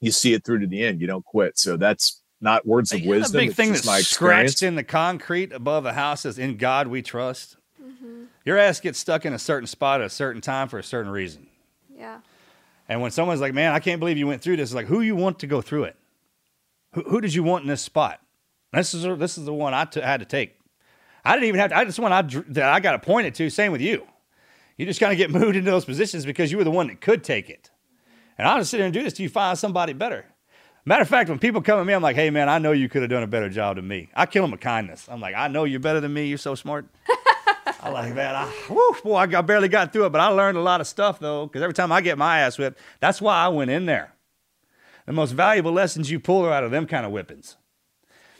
You see it through to the end. You don't quit. So that's not words of You wisdom. The big it's thing that's my experience. scratched in the concrete above a house is "In God We Trust." Mm-hmm. Your ass gets stuck in a certain spot at a certain time for a certain reason. Yeah. And when someone's like, "Man, I can't believe you went through this," it's like, who you want to go through it? Who, who did you want in this spot? This is this is the one I t- had to take. I didn't even have to. I just one I dr- that I got appointed to. Same with you. You just kind of get moved into those positions because you were the one that could take it. And I'll just sit there and do this till you find somebody better. Matter of fact, when people come at me, I'm like, "Hey, man, I know you could have done a better job than me." I kill them with kindness. I'm like, "I know you're better than me. You're so smart." I like that. I, whew, boy, I barely got through it, but I learned a lot of stuff though. Because every time I get my ass whipped, that's why I went in there. The most valuable lessons you pull are out of them kind of whippings.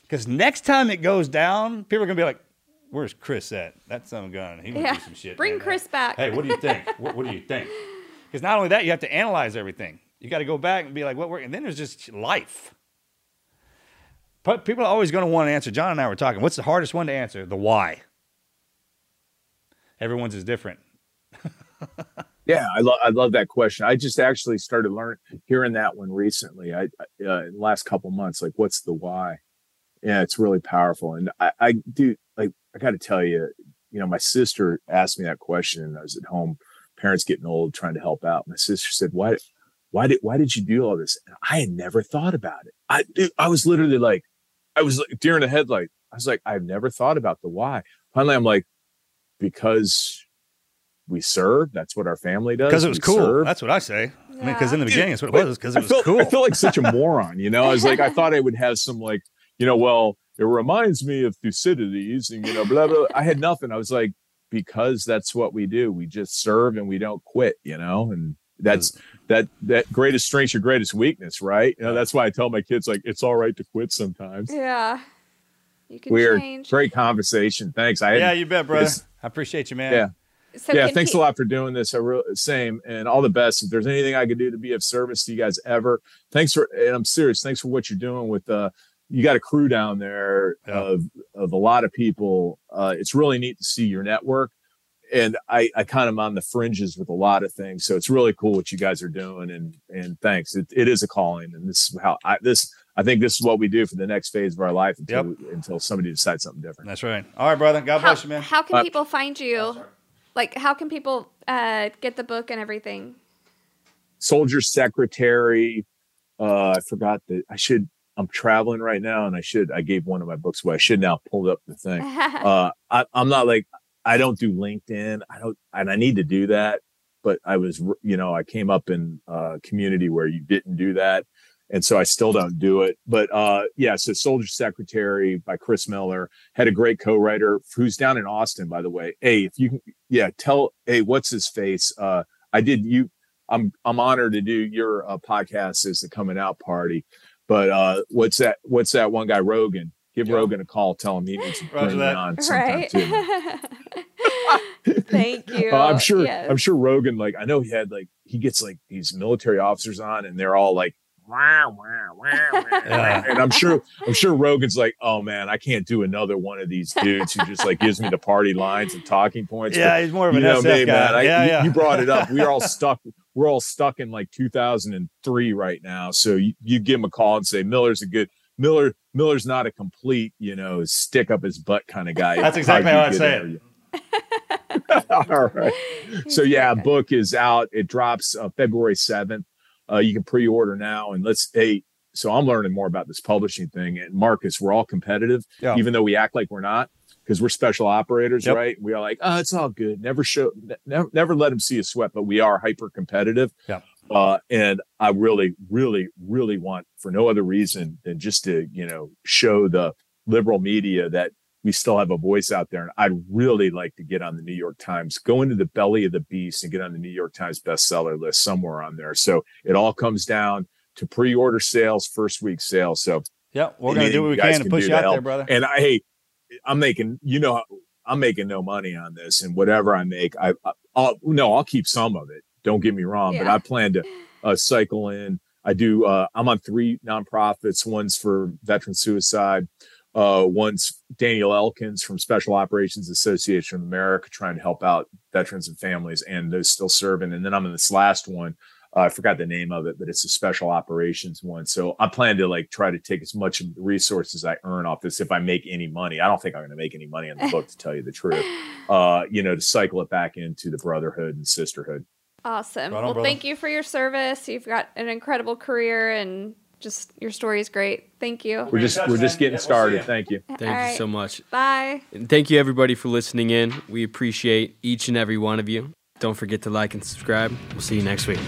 Because next time it goes down, people are gonna be like, "Where's Chris at? That son of a gun. He went Yeah. through some shit." Bring. Chris back. Hey, what do you think? what, what do you think? Because not only that, you have to analyze everything. You got to go back and be like, "What worked?" And then there's just life. But people are always going to want to answer. John and I were talking. What's the hardest one to answer? The why. Everyone's is different. Yeah, I love I love that question. I just actually started learning hearing that one recently. I I, uh, in the last couple months, like what's the why? Yeah, it's really powerful. And I, I do like I got to tell you, you know, my sister asked me that question, and I was at home, parents getting old, trying to help out. My sister said, "Why, why did why did you do all this?" And I had never thought about it. I dude, I was literally like, I was like deer in the headlight. I was like, I've never thought about the why. Finally, I'm like, because we serve. That's what our family does. Because it was We cool. serve. That's what I say. I mean, because in the beginning, it's what it was. Because I it was felt, cool. I felt like such a moron, you know. I was like, I thought I would have some like, you know, well, it reminds me of Thucydides, and you know, blah blah. I had nothing. I was like, because that's what we do. We just serve and we don't quit, you know. And that's that that greatest strength, your greatest weakness, right? You know, that's why I tell my kids like, it's all right to quit sometimes. Yeah. You can Weird, change. great conversation. Thanks. I yeah, you bet, brother. I appreciate you, man. Yeah. So yeah, thanks he- a lot for doing this. I really same and all the best. If there's anything I could do to be of service to you guys ever, thanks for and I'm serious. Thanks for what you're doing with uh you got a crew down there of of a lot of people. Uh it's really neat to see your network. And I I kind of on the fringes with a lot of things. So it's really cool what you guys are doing and and thanks. It it is a calling and this is how I this I think this is what we do for the next phase of our life until until somebody decides something different. That's right. All right, brother. God How, bless you, man. how can Uh, people find you? Like, how can people uh, get the book and everything? soldier secretary. Uh, I forgot that I should. I'm traveling right now, and I should. I gave one of my books away. I should now pull up the thing. Uh, I, I'm not like I don't do LinkedIn. I don't, and I need to do that. But I was, you know, I came up in a community where you didn't do that, and so I still don't do it. But uh, yeah, so Soldier Secretary by Chris Miller had a great co-writer who's down in Austin, by the way. Hey, if you can, yeah, tell. Hey, what's his face? Uh, I did you. I'm I'm honored to do your uh, podcast as the coming out party. But uh, what's that? What's that one guy Rogan? Give Rogan a call. Tell him he needs to Roger bring me that. on sometime Right. too. Thank you. Uh, I'm sure. Yes. I'm sure Rogan. Like I know he had like he gets like these military officers on, and they're all like, "Wah, wah, wah, wah, wah." and I'm sure. I'm sure Rogan's like, oh man, I can't do another one of these dudes who just like gives me the party lines and talking points. Yeah, But he's more of you an know SF me, guy. man. I, Yeah, you, yeah. you brought it up. We're all stuck. We're all stuck in like 2003 right now. So you, you give him a call and say Miller's a good Miller. Miller's not a complete, you know, stick up his butt kind of guy. That's exactly How'd how I'd get say interview? All right. So yeah, book is out. It drops uh, February 7th. Uh, you can pre-order now and let's hey, so I'm learning more about this publishing thing. And Marcus, we're all competitive, Yeah. even though we act like we're not, because we're special operators, Yep. right? We are like, oh, it's all good. Never show, ne- never, never let them see a sweat, but we are hyper competitive. Yeah. Uh, and I really, really, really want for no other reason than just to, you know, show the liberal media that we still have a voice out there. And I'd really like to get on the New York Times, go into the belly of the beast and get on the New York Times bestseller list somewhere on there. So it all comes down to pre-order sales, first week sales. So yeah, we're gonna do what we can to push you out there, brother. And I, hey, I'm making, you know, I'm making no money on this, and whatever I make, I, I'll no, I'll keep some of it. Don't get me wrong, yeah. but I plan to uh, cycle in. I do. Uh, I'm on three nonprofits. One's for veteran suicide. Uh, one's Daniel Elkins from Special Operations Association of America, trying to help out veterans and families, and those still serving. And then I'm in this last one. Uh, I forgot the name of it, but it's a special operations one. So I plan to like try to take as much of the resources I earn off this if I make any money. I don't think I'm going to make any money on the book, to tell you the truth. Uh, you know, to cycle it back into the brotherhood and sisterhood. Awesome. Right on, well, brother. thank you for your service. You've got an incredible career and just your story is great. Thank you. We're just we're just getting started. Thank you. Thank All you so much. Bye. And thank you everybody for listening in. We appreciate each and every one of you. Don't forget to like and subscribe. We'll see you next week.